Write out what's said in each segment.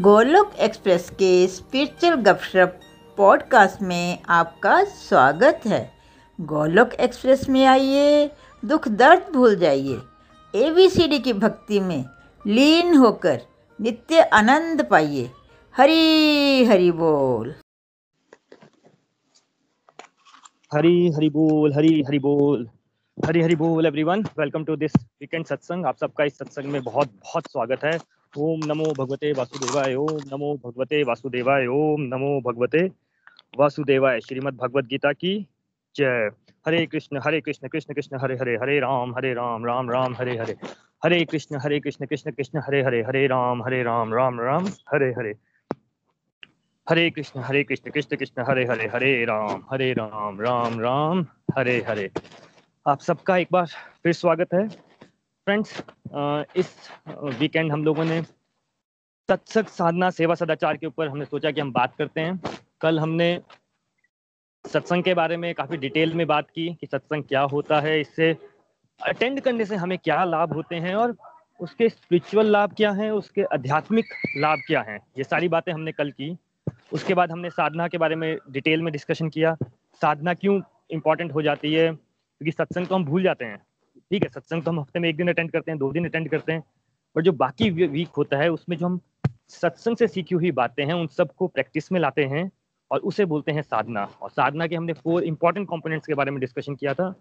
Golok express के spiritual गपशप podcast में आपका स्वागत है। गोलोक एक्सप्रेस में आइए, दुख दर्द भूल जाइए। एबीसीडी की भक्ति में लीन होकर नित्य आनंद पाइए। हरी, हरि बोल। हरी, हरि बोल, हरी, हरि बोल। हरी, हरि बोल everyone welcome to this weekend सत्संग आप सबका इस सत्संग में बहुत बहुत स्वागत है। ओम नमो भगवते वासुदेवाय, ओम नमो भगवते वासुदेवाय, ओम नमो भगवते वासुदेवाय। श्रीमद भगवद गीता की जय। हरे कृष्ण हरे कृष्ण कृष्ण कृष्ण, हरे हरे हरे राम हरे राम राम राम, हरे हरे। हरे कृष्ण हरे कृष्ण कृष्ण कृष्ण, हरे हरे हरे राम हरे राम राम राम, हरे हरे। हरे कृष्ण हरे कृष्ण कृष्ण कृष्ण, हरे हरे हरे राम हरे राम राम राम, हरे हरे। आप सबका एक बार फिर स्वागत है। फ्रेंड्स इस वीकेंड हम लोगों ने सत्संग साधना सेवा सदाचार के ऊपर हमने सोचा कि हम बात करते हैं। कल हमने सत्संग के बारे में काफ़ी डिटेल में बात की कि सत्संग क्या होता है, इससे अटेंड करने से हमें क्या लाभ होते हैं और उसके स्पिरिचुअल लाभ क्या हैं, उसके आध्यात्मिक लाभ क्या हैं, ये सारी बातें हमने कल की। उसके बाद हमने साधना के बारे में डिटेल में डिस्कशन किया। साधना क्यों इम्पोर्टेंट हो जाती है? क्योंकि सत्संग तो हम भूल जाते हैं। ठीक है, सत्संग तो हम हफ़्ते में एक दिन अटेंड करते हैं, दो दिन अटेंड करते हैं, पर जो बाकी वीक होता है, उसमें जो हम सत्संग से सीखी हुई बातें हैं, उन सबको प्रैक्टिस में लाते हैं और उसे बोलते हैं साधना। और साधना के हमने फोर इंपॉर्टेंट कॉम्पोनेंट्स के बारे में डिस्कशन किया था,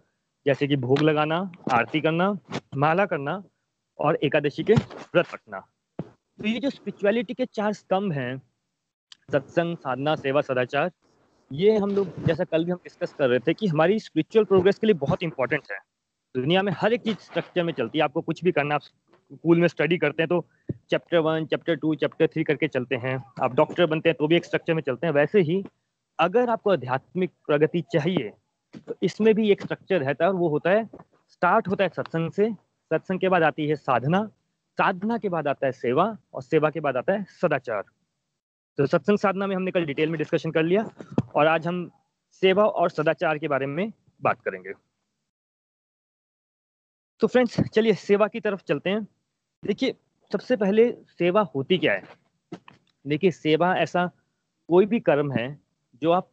जैसे कि भोग लगाना, आरती करना, माला करना और एकादशी के व्रत रखना। तो ये जो स्पिरिचुअलिटी के चार स्तंभ हैं, सत्संग, साधना, सेवा, सदाचार, ये हम लोग, जैसा कल भी हम डिस्कस कर रहे थे कि हमारी स्पिरिचुअल प्रोग्रेस के लिए बहुत इंपॉर्टेंट है। दुनिया में हर एक चीज़ स्ट्रक्चर में चलती है। आपको कुछ भी करना आप स्कूल में स्टडी करते हैं तो chapter one chapter two chapter three करके चलते हैं। आप डॉक्टर बनते हैं तो भी एक स्ट्रक्चर में चलते हैं। वैसे ही अगर आपको आध्यात्मिक प्रगति चाहिए तो इसमें भी एक स्ट्रक्चर रहता है और वो होता है स्टार्ट होता है सत्संग से। सत्संग के बाद आती है साधना। साधना के बाद आता है सेवा और सेवा के बाद आता है सदाचार। तो सत्संग साधना में हमने कल डिटेल में डिस्कशन कर लिया और आज हम सेवा और सदाचार के बारे में बात करेंगे। तो फ्रेंड्स चलिए सेवा की तरफ़ चलते हैं। देखिए सबसे पहले सेवा होती क्या है? देखिए सेवा ऐसा कोई भी कर्म है जो आप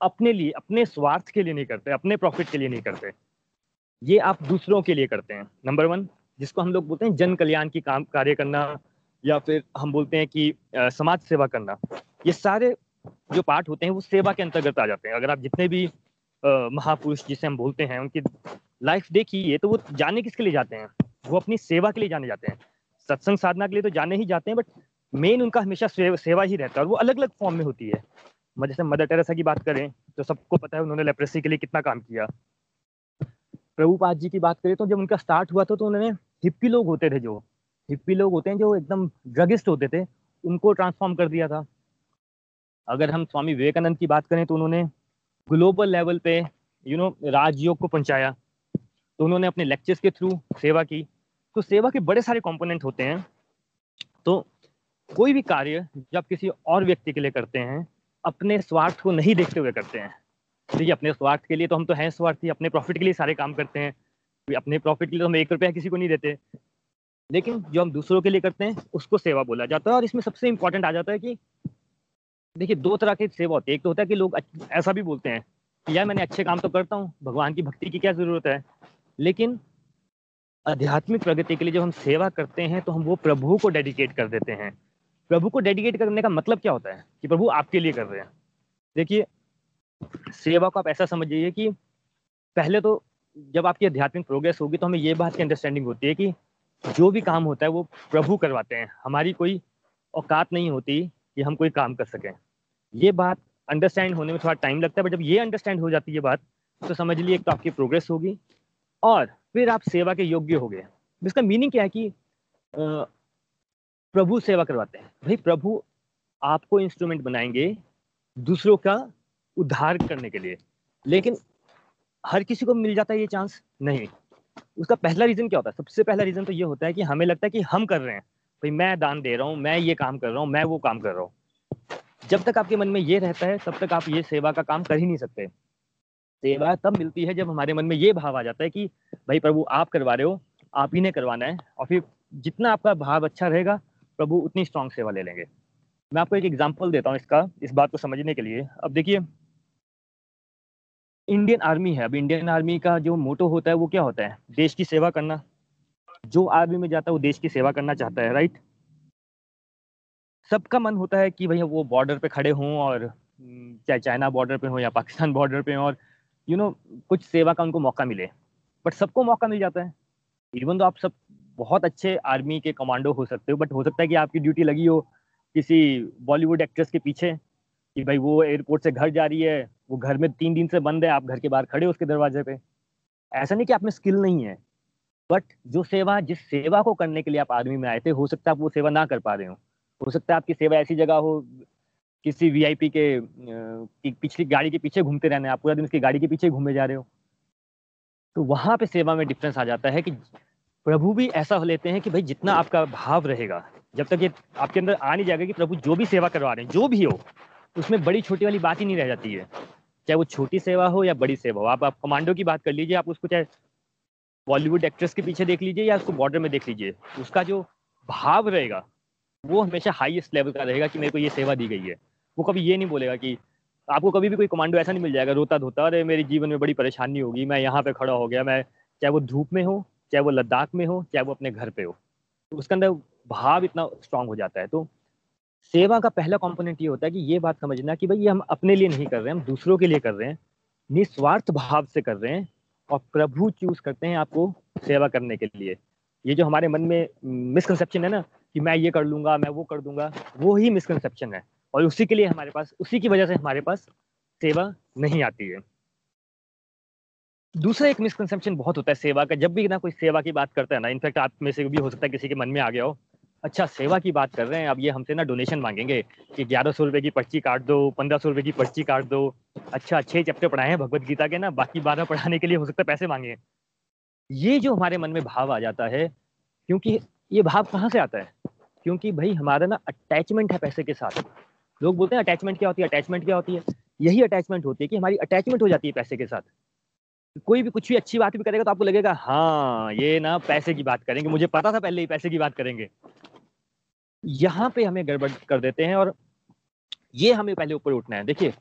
अपने लिए अपने स्वार्थ के लिए नहीं करते अपने प्रॉफिट के लिए नहीं करते। ये आप दूसरों के लिए करते हैं। नंबर वन जिसको हम लोग बोलते हैं जन कल्याण की काम कार्य करना या फिर हम बोलते हैं कि आ, समाज सेवा करना। ये सारे जो पार्ट होते हैं वो सेवा के अंतर्गत आ जाते हैं। अगर आप जितने भी महापुरुष जिसे हम बोलते हैं उनकी लाइफ देखिए तो वो जाने किसके लिए जाते हैं? वो अपनी सेवा के लिए जाने जाते हैं। सत्संग साधना के लिए तो जाने ही जाते हैं बट मेन उनका हमेशा सेवा ही रहता है और वो अलग अलग फॉर्म में होती है। जैसे मदर टेरेसा की बात करें तो सबको पता है उन्होंने लेप्रेसी के लिए कितना काम किया। प्रभुपाद जी की बात करें तो जब उनका स्टार्ट हुआ था तो उन्होंने हिप्पी लोग होते थे जो हिप्पी लोग होते हैं जो एकदम ड्रगिस्ट होते थे, उनको ट्रांसफॉर्म कर दिया था। अगर हम स्वामी विवेकानंद की बात करें तो उन्होंने ग्लोबल लेवल पे यू नो राजयोग को पहुँचाया। तो उन्होंने अपने लेक्चर्स के थ्रू सेवा की। तो सेवा के बड़े सारे कंपोनेंट होते हैं। तो कोई भी कार्य जब किसी और व्यक्ति के लिए करते हैं, अपने स्वार्थ को नहीं देखते हुए करते हैं। देखिए, अपने स्वार्थ के लिए तो हम तो हैं स्वार्थी, अपने प्रॉफिट के लिए सारे काम करते हैं। अपने प्रॉफिट के लिए तो हम एक रुपया किसी को नहीं देते। लेकिन जो हम दूसरों के लिए करते हैं, उसको सेवा बोला जाता है और इसमें सबसे इंपॉर्टेंट आ जाता है कि देखिए, दो तरह की सेवा होती है। एक तो होता है कि लोग ऐसा भी बोलते हैं कि, यार, मैंने अच्छे काम तो करता हूँ, भगवान की भक्ति की क्या ज़रूरत है? लेकिन आध्यात्मिक प्रगति के लिए जब हम सेवा करते हैं तो हम वो प्रभु को डेडिकेट कर देते हैं। प्रभु को डेडिकेट करने का मतलब क्या होता है? कि प्रभु आपके लिए कर रहे हैं। देखिए, सेवा को आप ऐसा समझिए कि पहले तो जब आपकी आध्यात्मिक प्रोग्रेस होगी तो हमें ये बात की अंडरस्टैंडिंग होती है कि जो भी काम होता है, वो प्रभु करवाते हैं। हमारी कोई औकात नहीं होती कि हम कोई काम कर सकें। ये बात अंडरस्टैंड होने में थोड़ा टाइम लगता है बट जब ये अंडरस्टैंड हो जाती है बात तो समझ लीजिए एक तो आपकी प्रोग्रेस होगी। और फिर आप सेवा के योग्य हो गए। इसका मीनिंग क्या है कि प्रभु सेवा करवाते हैं। भाई, प्रभु आपको इंस्ट्रूमेंट बनाएँगे दूसरों का उद्धार करने के लिए। लेकिन हर किसी को मिल जाता है ये चांस नहीं। उसका पहला रीजन क्या होता है? सबसे पहला रीजन तो ये होता है कि हमें लगता है कि हम कर रहे हैं। भाई, मैं दान दे रहा हूँ, मैं ये काम कर रहा हूँ, मैं वो काम कर रहा हूँ। जब तक आपके मन में ये रहता है, तब तक आप ये सेवा का काम कर ही नहीं सकते। सेवा तब मिलती है जब हमारे मन में ये भाव आ जाता है कि भाई प्रभु आप करवा रहे हो आप ही ने करवाना है। और फिर जितना आपका भाव अच्छा रहेगा प्रभु उतनी स्ट्रांग सेवा ले लेंगे। मैं आपको एक एग्ज़ाम्पल देता हूँ इसका इस बात को समझने के लिए। अब देखिए इंडियन आर्मी है। अब इंडियन आर्मी का जो मोटो होता है वो क्या होता है? देश की सेवा करना। जो आर्मी में जाता है वो देश की सेवा करना चाहता है राइट सबका मन होता है कि भैया वो बॉर्डर पे खड़े हों और हम्म, चाहे चाइना बॉर्डर पे हो या पाकिस्तान बॉर्डर पे हो और यू you नो know, कुछ सेवा का उनको मौका मिले बट सबको मौका मिल जाता है। इवन तो आप सब बहुत अच्छे आर्मी के कमांडो हो सकते हो बट हो सकता है कि आपकी ड्यूटी लगी हो किसी बॉलीवुड एक्ट्रेस के पीछे कि भाई वो एयरपोर्ट से घर जा रही है वो घर में तीन दिन से बंद है आप घर के बाहर खड़े हो उसके दरवाजे पे। ऐसा नहीं कि आप में स्किल नहीं है बट जो सेवा जिस सेवा को करने के लिए आप आर्मी में आए थे हो सकता है आप वो सेवा ना कर पा रहे हो। हो सकता है आपकी सेवा ऐसी जगह हो किसी वीआईपी के पिछली गाड़ी के पीछे घूमते रहने आप पूरा दिन उसकी गाड़ी के पीछे घूमे जा रहे हो। तो वहाँ पे सेवा में डिफरेंस आ जाता है कि प्रभु भी ऐसा हो लेते हैं कि भाई जितना आपका भाव रहेगा जब तक ये आपके अंदर आ नहीं जाएगा कि प्रभु जो भी सेवा करवा रहे हैं जो भी हो उसमें बड़ी छोटी वाली बात ही नहीं रह जाती है। चाहे वो छोटी सेवा हो या बड़ी सेवा हो आप, आप कमांडो की बात कर लीजिए आप उसको चाहे बॉलीवुड एक्ट्रेस के पीछे देख लीजिए या उसको बॉर्डर में देख लीजिए उसका जो भाव रहेगा वो हमेशा हाईएस्ट लेवल का रहेगा कि मेरे को ये सेवा दी गई है। वो कभी ये नहीं बोलेगा कि आपको कभी भी कोई कमांडो ऐसा नहीं मिल जाएगा, रोता धोता, अरे मेरे जीवन में बड़ी परेशानी होगी, मैं यहाँ पे खड़ा हो गया, मैं चाहे वो धूप में हो, चाहे वो लद्दाख में हो, चाहे वो अपने घर पे हो। तो उसके अंदर भाव इतना स्ट्रांग हो जाता है। तो सेवा का पहला कंपोनेंट ये होता है कि ये बात समझना कि भाई ये हम अपने लिए नहीं कर रहे हैं, हम दूसरों के लिए कर रहे हैं, निस्वार्थ भाव से कर रहे हैं और प्रभु चूज़ करते हैं आपको सेवा करने के लिए। ये जो हमारे मन में मिसकंसेप्शन है ना कि मैं ये कर लूँगा, मैं वो कर दूँगा, वो ही मिसकंसेप्शन है। और उसी के लिए हमारे पास, उसी की वजह से हमारे पास सेवा नहीं आती है। दूसरा एक मिसकंसेप्शन बहुत होता है सेवा का। जब भी ना कोई सेवा की बात करता है ना, इनफैक्ट आप में से भी हो सकता है किसी के मन में आ गया हो अच्छा सेवा की बात कर रहे हैं, अब ये हमसे ना डोनेशन मांगेंगे कि ग्यारह सौ रुपए की पर्ची काट दो, पंद्रह सौ रुपए की पर्ची काट दो। अच्छा छह चैप्टर पढ़ाए हैं भगवत गीता के ना, बाकी बारह पढ़ाने के लिए हो सकता है पैसे मांगे। ये जो हमारे मन में भाव आ जाता है, क्योंकि ये भाव कहाँ से आता है? क्योंकि भाई हमारा ना अटैचमेंट है पैसे के साथ। लोग बोलते हैं अटैचमेंट क्या होती है? अटैचमेंट क्या होती है? यही अटैचमेंट होती है कि हमारी अटैचमेंट हो जाती है पैसे के साथ। कोई भी कुछ भी अच्छी बात भी करेगा तो आपको लगेगा हाँ ये ना पैसे की बात करेंगे, मुझे पता था पहले ही पैसे की बात करेंगे। यहाँ पे हमें गड़बड़ कर देते हैं और ये हमें पहले ऊपर उठना है। देखिए,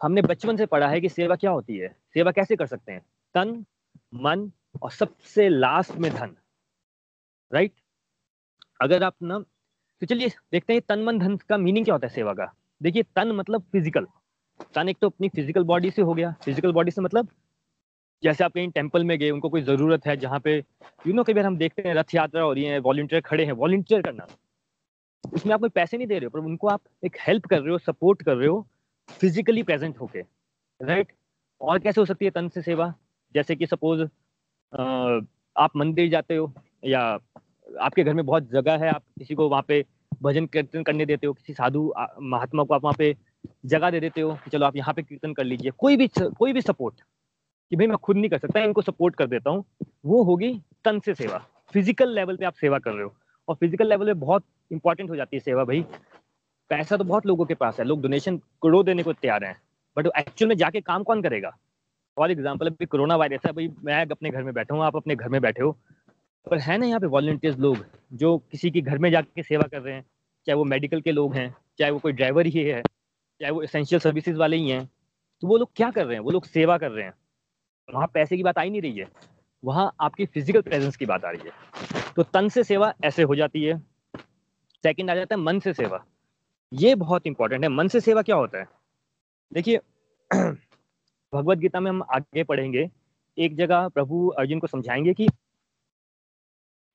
हमने बचपन से पढ़ा है कि सेवा क्या होती है? सेवा कैसे कर सकते हैं? तन, मन और सबसे लास्ट में धन राइट अगर आप ना तो चलिए देखते हैं तन, मन, धन का मीनिंग क्या होता है सेवा का। देखिए, तन मतलब फ़िज़िकल तन एक तो अपनी फ़िज़िकल बॉडी से हो गया। फ़िज़िकल बॉडी से मतलब जैसे आप कहीं टेंपल में गए, उनको कोई ज़रूरत है, जहाँ पे यू नो कई बार हम देखते हैं रथ यात्रा हो रही है वॉल्टियर खड़े हैं वॉल्टियर करना। उसमें आप कोई पैसे नहीं दे रहे हो, पर उनको आप एक हेल्प कर रहे हो सपोर्ट कर रहे हो फिजिकली प्रेजेंट होके। राइट और कैसे हो सकती है तन से सेवा? जैसे कि सपोज़ आप मंदिर जाते हो या आपके घर में बहुत जगह है, आप किसी को वहाँ पे भजन कीर्तन करने देते हो, किसी साधु महात्मा को आप वहाँ पे जगह दे देते हो कि चलो आप यहाँ पे कीर्तन कर लीजिए। कोई भी कोई भी सपोर्ट कि भाई मैं खुद नहीं कर सकता इनको सपोर्ट कर देता हूँ, वो होगी तन से सेवा। फ़िज़िकल लेवल पे आप सेवा कर रहे हो और फ़िज़िकल लेवल पे बहुत इंपॉर्टेंट हो जाती है सेवा भाई। पैसा तो बहुत लोगों के पास है, लोग डोनेशन करोड़ देने को तैयार हैं बट एक्चुअल में जाके काम कौन करेगा? फॉर एग्ज़ाम्पल अभी कोरोना वायरस है, भाई मैं अपने घर में बैठा हूँ, आप अपने घर में बैठे हो पर है ना यहाँ पे वॉल्टियर्स लोग जो किसी के घर में जाके सेवा कर रहे हैं, चाहे वो मेडिकल के लोग हैं, चाहे वो कोई ड्राइवर ही है, चाहे वो एसेंशियल सर्विसेज़ वाले ही हैं तो वो लोग क्या कर रहे हैं? वो लोग सेवा कर रहे हैं। वहाँ पैसे की बात आ ही नहीं रही है। वहाँ आपकी फ़िज़िकल प्रेजेंस की बात आ रही है। तो तन से सेवा ऐसे हो जाती है। सेकंड आ जाता है मन से सेवा। ये बहुत इंपॉर्टेंट है। मन से सेवा क्या होता है? देखिए भगवत गीता में हम आगे पढ़ेंगे। एक जगह प्रभु अर्जुन को समझाएँगे कि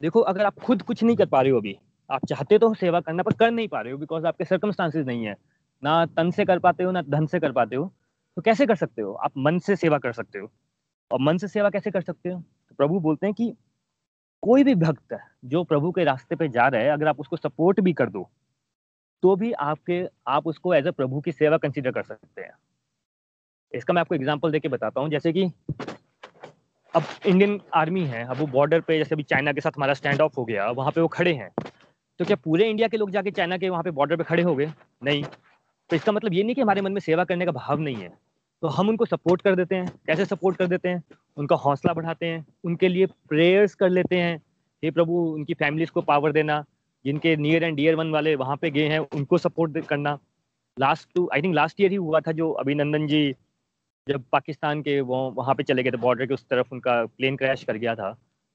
देखो, अगर आप खुद कुछ नहीं कर पा रहे हो अभी, आप चाहते तो सेवा करना, पर कर नहीं पा रहे हो बिकॉज़ आपके सर्कमस्टांसिस नहीं है। ना तन से कर पाते हो, ना धन से कर पाते हो। तो कैसे कर सकते हो? आप मन से सेवा कर सकते हो। और मन से सेवा कैसे कर सकते हो? तो प्रभु बोलते हैं कि कोई भी भक्त जो प्रभु के रास्ते पे जा रहा है, अगर आप उसको सपोर्ट भी कर दो तो भी आपके, आप उसको एज अ प्रभु की सेवा कंसिडर कर सकते हैं। इसका मैं आपको एग्जांपल देके बताता हूँ। जैसे कि अब इंडियन आर्मी है, अब वो बॉर्डर पे, जैसे अभी चाइना के साथ हमारा स्टैंड ऑफ़ हो गया वहाँ पे वो खड़े हैं। तो क्या पूरे इंडिया के लोग जाके चाइना के वहाँ पे बॉर्डर पे खड़े हो गए नहीं। तो इसका मतलब ये नहीं कि हमारे मन में सेवा करने का भाव नहीं है। तो हम उनको सपोर्ट कर देते हैं। कैसे सपोर्ट कर देते हैं? उनका हौसला बढ़ाते हैं, उनके लिए प्रेयर्स कर लेते हैं। हे प्रभु, उनकी फैमिलीज़ को पावर देना, जिनके नियर एंड डियर वन वाले वहाँ पे गए हैं, उनको सपोर्ट करना। Last two I think last year ही हुआ था जो अभिनंदन जी जब पाकिस्तान के वो वहाँ पे चले गए थे बॉर्डर के उस तरफ़ उनका प्लेन क्रैश कर गया था।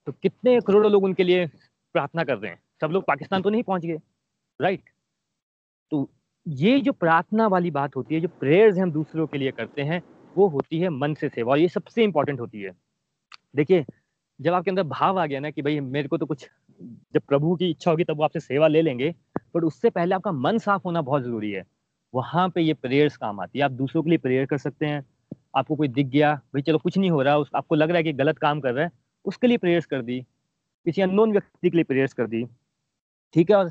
तो कितने करोड़ों लोग उनके लिए प्रार्थना कर रहे हैं? सब लोग पाकिस्तान तो नहीं पहुँच गए राइट तो ये जो प्रार्थना वाली बात होती है, जो प्रेयर्स हम दूसरों के लिए करते हैं, वो होती है मन से सेवा, और ये सबसे इंपॉर्टेंट होती है। देखिए, जब आपके अंदर भाव आ गया ना कि भाई मेरे को तो कुछ, जब प्रभु की इच्छा होगी तब वो आपसे सेवा ले लेंगे, बट उससे पहले आपका मन साफ़ होना बहुत ज़रूरी है। वहाँ पे ये प्रेयर्स काम आती है। आप दूसरों के लिए प्रेयर कर सकते हैं आपको कोई दिख गया, भाई चलो कुछ नहीं हो रहा, उस, आपको लग रहा है कि गलत काम कर रहा है, उसके लिए प्रेयर्स कर दी, किसी अननोन व्यक्ति के लिए प्रेयर्स कर दी। ठीक है, और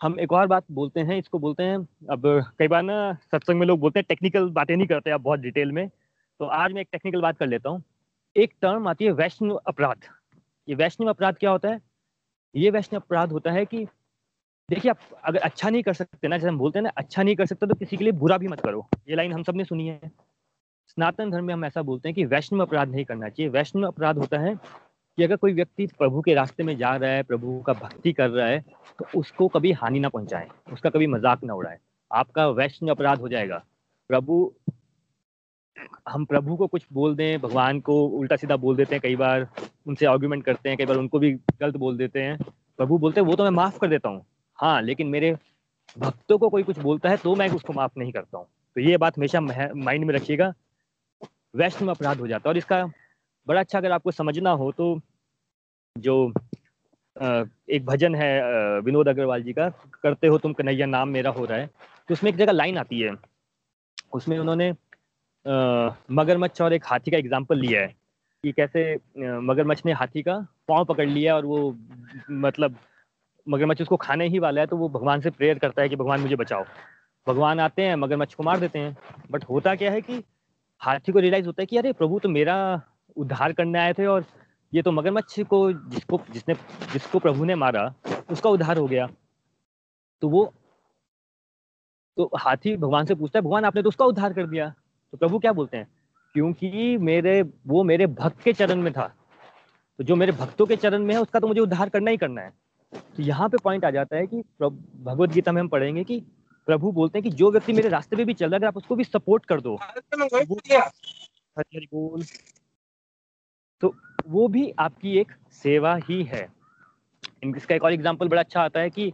हम एक और बात बोलते हैं, इसको बोलते हैं, अब कई बार ना सत्संग में लोग बोलते हैं टेक्निकल बातें नहीं करते आप बहुत डिटेल में तो आज मैं एक टेक्निकल बात कर लेता हूँ। एक टर्म आती है वैष्णव अपराध। ये वैष्णव अपराध क्या होता है? ये वैष्णव अपराध होता है कि, देखिए आप अगर अच्छा नहीं कर सकते ना, जैसे हम बोलते हैं ना अच्छा नहीं कर सकते तो किसी के लिए बुरा भी मत करो। ये लाइन हम सबने सुनी है। सनातन धर्म में हम ऐसा बोलते हैं कि वैष्णव अपराध नहीं करना चाहिए। वैष्णव अपराध होता है कि अगर कोई व्यक्ति प्रभु के रास्ते में जा रहा है, प्रभु का भक्ति कर रहा है तो उसको कभी हानि ना पहुँचाए, उसका कभी मज़ाक ना उड़ाए। आपका वैष्णव अपराध हो जाएगा। प्रभु, हम प्रभु को कुछ बोल दें, भगवान को उल्टा सीधा बोल देते हैं कई बार, उनसे आर्ग्यूमेंट करते हैं, कई बार उनको भी गलत बोल देते हैं। प्रभु बोलते हैं, वो तो मैं माफ़ कर देता हूँ। हाँ लेकिन मेरे भक्तों को कोई कुछ बोलता है तो मैं उसको माफ़ नहीं करता हूँ। तो ये बात हमेशा माइंड में रखिएगा। वैष्णव अपराध हो जाता है। और इसका बड़ा अच्छा अगर आपको समझना हो तो जो एक भजन है विनोद अग्रवाल जी का, करते हो तुम कन्हैया, नाम मेरा हो रहा है तो उसमें एक जगह लाइन आती है। उसमें उन्होंने मगरमच्छ और एक हाथी का एग्ज़ाम्पल लिया है, कि कैसे मगरमच्छ ने हाथी का पाँव पकड़ लिया और वो मतलब मगरमच्छ उसको खाने ही वाला है तो वो भगवान से प्रेयर करता है कि, भगवान मुझे बचाओ। भगवान आते हैं, मगरमच्छ को मार देते हैं, बट होता क्या है कि हाथी को रियलाइज़ होता है कि अरे, प्रभु तो मेरा उद्धार करने आए थे और ये तो मगरमच्छ को जिसको, जिसने, जिसको प्रभु ने मारा, उसका उद्धार हो गया। तो वो तो हाथी भगवान से पूछता है, भगवान, आपने तो उसका उद्धार कर दिया। तो प्रभु क्या बोलते हैं? क्योंकि मेरे, वो मेरे भक्त के चरण में था। तो जो मेरे भक्तों के चरण में है, उसका तो मुझे उद्धार करना ही करना है। तो यहाँ पे पॉइंट आ जाता है कि भगवत गीता में हम पढ़ेंगे कि प्रभु बोलते हैं कि जो व्यक्ति मेरे रास्ते में भी चल रहा है, अगर आप उसको भी सपोर्ट कर दो। बोल। तो वो भी आपकी एक सेवा ही है। इसका एक और एग्ज़ाम्पल बड़ा अच्छा आता है कि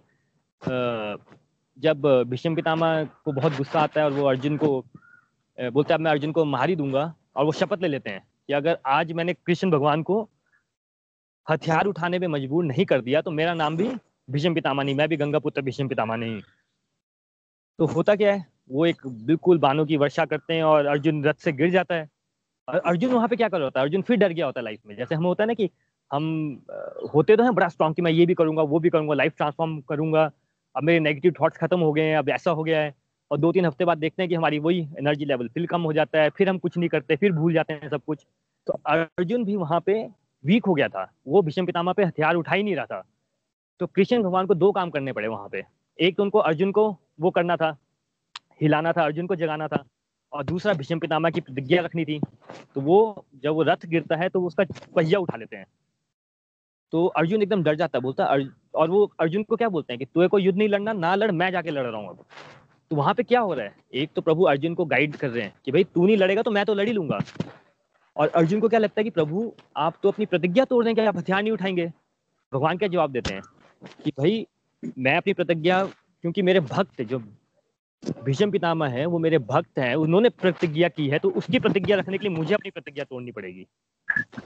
जब भीष्म पितामह को बहुत गुस्सा आता है और वो अर्जुन को बोलते हैं मैं अर्जुन को मार दूँगा और वो शपथ ले लेते हैं कि अगर आज मैंने कृष्ण भगवान को हथियार उठाने में मजबूर नहीं कर दिया तो मेरा नाम भी भीष्म पितामह नहीं, मैं भी गंगा पुत्र भीष्म पितामह नहीं तो होता क्या है? वो एक बिल्कुल बानों की वर्षा करते हैं और अर्जुन रथ से गिर जाता है। और अर्जुन वहाँ पे क्या कर रहा है? अर्जुन फिर डर गया होता है लाइफ में। जैसे हम होता है ना कि हम होते तो हैं बड़ा स्ट्रॉन्ग कि मैं ये भी करूँगा, वो भी करूँगा लाइफ ट्रांसफॉर्म करूँगा। अब मेरे नेगेटिव थॉट्स खत्म हो गए हैं, अब ऐसा हो गया है। और दो तीन हफ़्ते बाद देखते हैं कि हमारी वही एनर्जी लेवल फिर कम हो जाता है, फिर हम कुछ नहीं करते, फिर भूल जाते हैं सब कुछ। तो अर्जुन भी वहाँ पे वीक हो गया था। वो भीष्म पितामा पे हथियार उठा ही नहीं रहा था। तो कृष्ण भगवान को दो काम करने पड़े वहाँ पे। एक तो उनको अर्जुन को वो करना था, हिलाना था, अर्जुन को जगाना था और दूसरा भीष्म पितामह की प्रतिज्ञा रखनी थी। तो वो, जब वो रथ गिरता है तो उसका पहिया उठा लेते हैं। तो अर्जुन एकदम डर जाता है, बोलता और वो अर्जुन को क्या बोलते हैं कि तुझे को युद्ध नहीं लड़ना, ना लड़, मैं जाके लड़ रहा हूँ अब। तो वहाँ पे क्या हो रहा है? एक तो प्रभु अर्जुन को गाइड कर रहे हैं कि भाई, तू नहीं लड़ेगा तो मैं तो लड़ ही लूँगा। और अर्जुन को क्या लगता है कि, प्रभु, आप तो अपनी प्रतिज्ञा तोड़ देंगे, आप हथियार नहीं उठाएँगे? भगवान क्या जवाब देते हैं कि, भाई, मैं अपनी प्रतिज्ञा क्योंकि मेरे भक्त जो भीषम पितामह है, वो मेरे भक्त हैं, उन्होंने प्रतिज्ञा की है तो उसकी प्रतिज्ञा रखने के लिए मुझे अपनी प्रतिज्ञा तोड़नी पड़ेगी।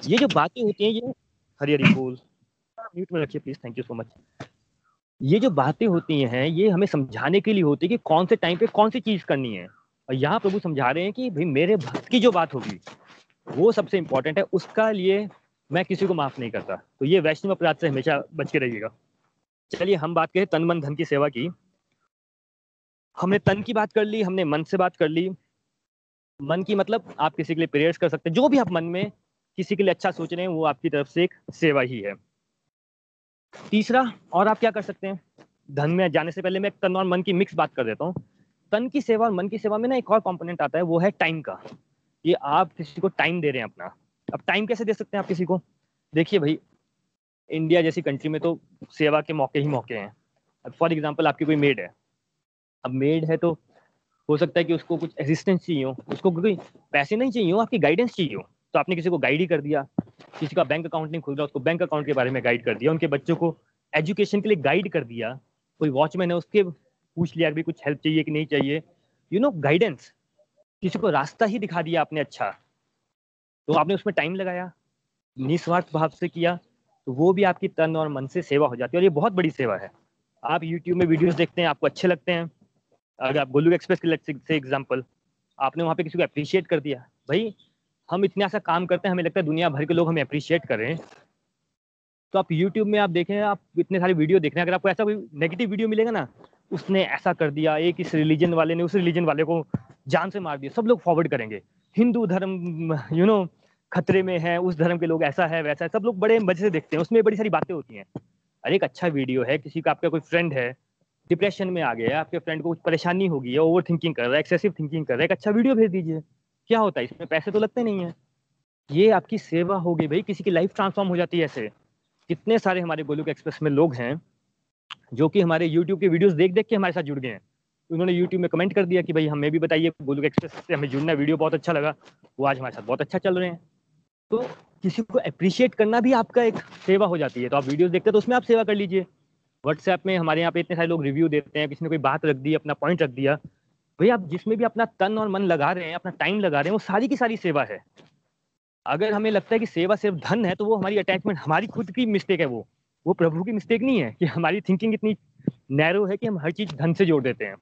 ये जो बातें होती हैं, ये हरी हरी बोल। म्यूट में रखिए please thank you so much ये जो बातें होती हैं, ये हमें समझाने के लिए होती है कि कौन से टाइम पे कौन सी चीज़ करनी है। और यहाँ प्रभु समझा रहे हैं कि भाई, मेरे भक्त की जो बात होगी, वो सबसे इंपॉर्टेंट है, उसका लिए मैं किसी को माफ़ नहीं करता। तो ये वैष्णव अपराध से हमेशा बच के रहिएगा। चलिए, हम बात करें तन मन धन की सेवा की। हमने तन की बात कर ली, हमने मन से बात कर ली। मन की मतलब आप किसी के लिए प्रेयर्स कर सकते हैं। जो भी आप मन में किसी के लिए अच्छा सोच रहे हैं, वो आपकी तरफ़ से एक सेवा ही है। तीसरा, और आप क्या कर सकते हैं? धन में जाने से पहले मैं तन और मन की मिक्स बात कर देता हूँ। तन की सेवा और मन की सेवा में ना एक और कॉम्पोनेंट आता है, वो है टाइम का। ये आप किसी को टाइम दे रहे हैं अपना। अब टाइम कैसे दे सकते हैं आप किसी को? देखिए भाई इंडिया जैसी कंट्री में तो सेवा के मौके ही मौके हैं। फॉर एग्ज़ाम्पल आपकी कोई मेड है। अब मेड है तो हो सकता है कि उसको कुछ असिस्टेंस चाहिए हो। उसको कोई पैसे नहीं चाहिए हो, आपकी गाइडेंस चाहिए हो। तो आपने किसी को गाइड ही कर दिया। किसी का बैंक अकाउंट नहीं खुल रहा, उसको बैंक अकाउंट के बारे में गाइड कर दिया। उनके बच्चों को एजुकेशन के लिए गाइड कर दिया। कोई वॉचमैन है, उसके पूछ लिया भी कुछ हेल्प चाहिए कि नहीं चाहिए। यू नो गाइडेंस किसी को रास्ता ही दिखा दिया आपने अच्छा। तो आपने उसमें टाइम लगाया, निस्वार्थ भाव से किया तो वो भी आपकी तन और मन से सेवा हो जाती है। और ये बहुत बड़ी सेवा है। आप यूट्यूब में वीडियोस देखते हैं, आपको अच्छे लगते हैं। अगर आप गोलू एक्सप्रेस के से एग्ज़ाम्पल आपने वहाँ पे किसी को अप्रिशिएट कर दिया, भाई, हम इतना सा काम करते हैं, हमें लगता है दुनिया भर के लोग हमें अप्रिशिएट कर रहे हैं। तो आप यूट्यूब में आप देखें, आप इतने सारे वीडियो देख रहे हैं, अगर आपको ऐसा कोई नेगेटिव वीडियो मिलेगा ना, उसने ऐसा कर दिया, एक इस रिलीजन वाले ने उस रिलीजन वाले को जान से मार दिया, सब लोग फॉरवर्ड करेंगे। हिंदू धर्म यू नो खतरे में है, उस धर्म के लोग ऐसा है, वैसा है, सब लोग बड़े मज़े से देखते हैं, उसमें बड़ी सारी बातें होती हैं। अरे, एक अच्छा वीडियो है, किसी का आपका कोई फ्रेंड है डिप्रेशन में आ गया है, आपके फ्रेंड को कुछ परेशानी होगी ओवर थिंकिंग कर रहा है एक्सेसिव थिंकिंग कर रहा है, एक अच्छा वीडियो भेज दीजिए। क्या होता है, इसमें पैसे तो लगते नहीं है। ये आपकी सेवा होगी भाई, किसी की लाइफ ट्रांसफॉर्म हो जाती है ऐसे। कितने सारे हमारे गोलुक एक्सप्रेस में लोग हैं, जो कि हमारे यूट्यूब के वीडियोस देख देख के हमारे साथ जुड़ गए हैं। उन्होंने यूट्यूब में कमेंट कर दिया कि भाई, हमें भी बताइए, गोलुक एक्सप्रेस से हमें जुड़ना वीडियो बहुत अच्छा लगा। वो आज हमारे साथ बहुत अच्छा चल रहे हैं। तो किसी को अप्रिशिएट करना भी आपका एक सेवा हो जाती है। तो आप वीडियोस देखते हैं तो उसमें आप सेवा कर लीजिए। व्हाट्सएप में हमारे यहाँ पे इतने सारे लोग रिव्यू देते हैं, किसी ने कोई बात रख दी, अपना पॉइंट रख दिया। भाई आप जिसमें भी अपना तन और मन लगा रहे हैं, अपना टाइम लगा रहे हैं, वो सारी की सारी सेवा है। अगर हमें लगता है कि सेवा सिर्फ़ धन है तो वो हमारी अटैचमेंट हमारी खुद की मिस्टेक है वो। वो प्रभु की मिस्टेक नहीं है कि हमारी थिंकिंग इतनी नैरो है कि हम हर चीज़ धन से जोड़ देते हैं।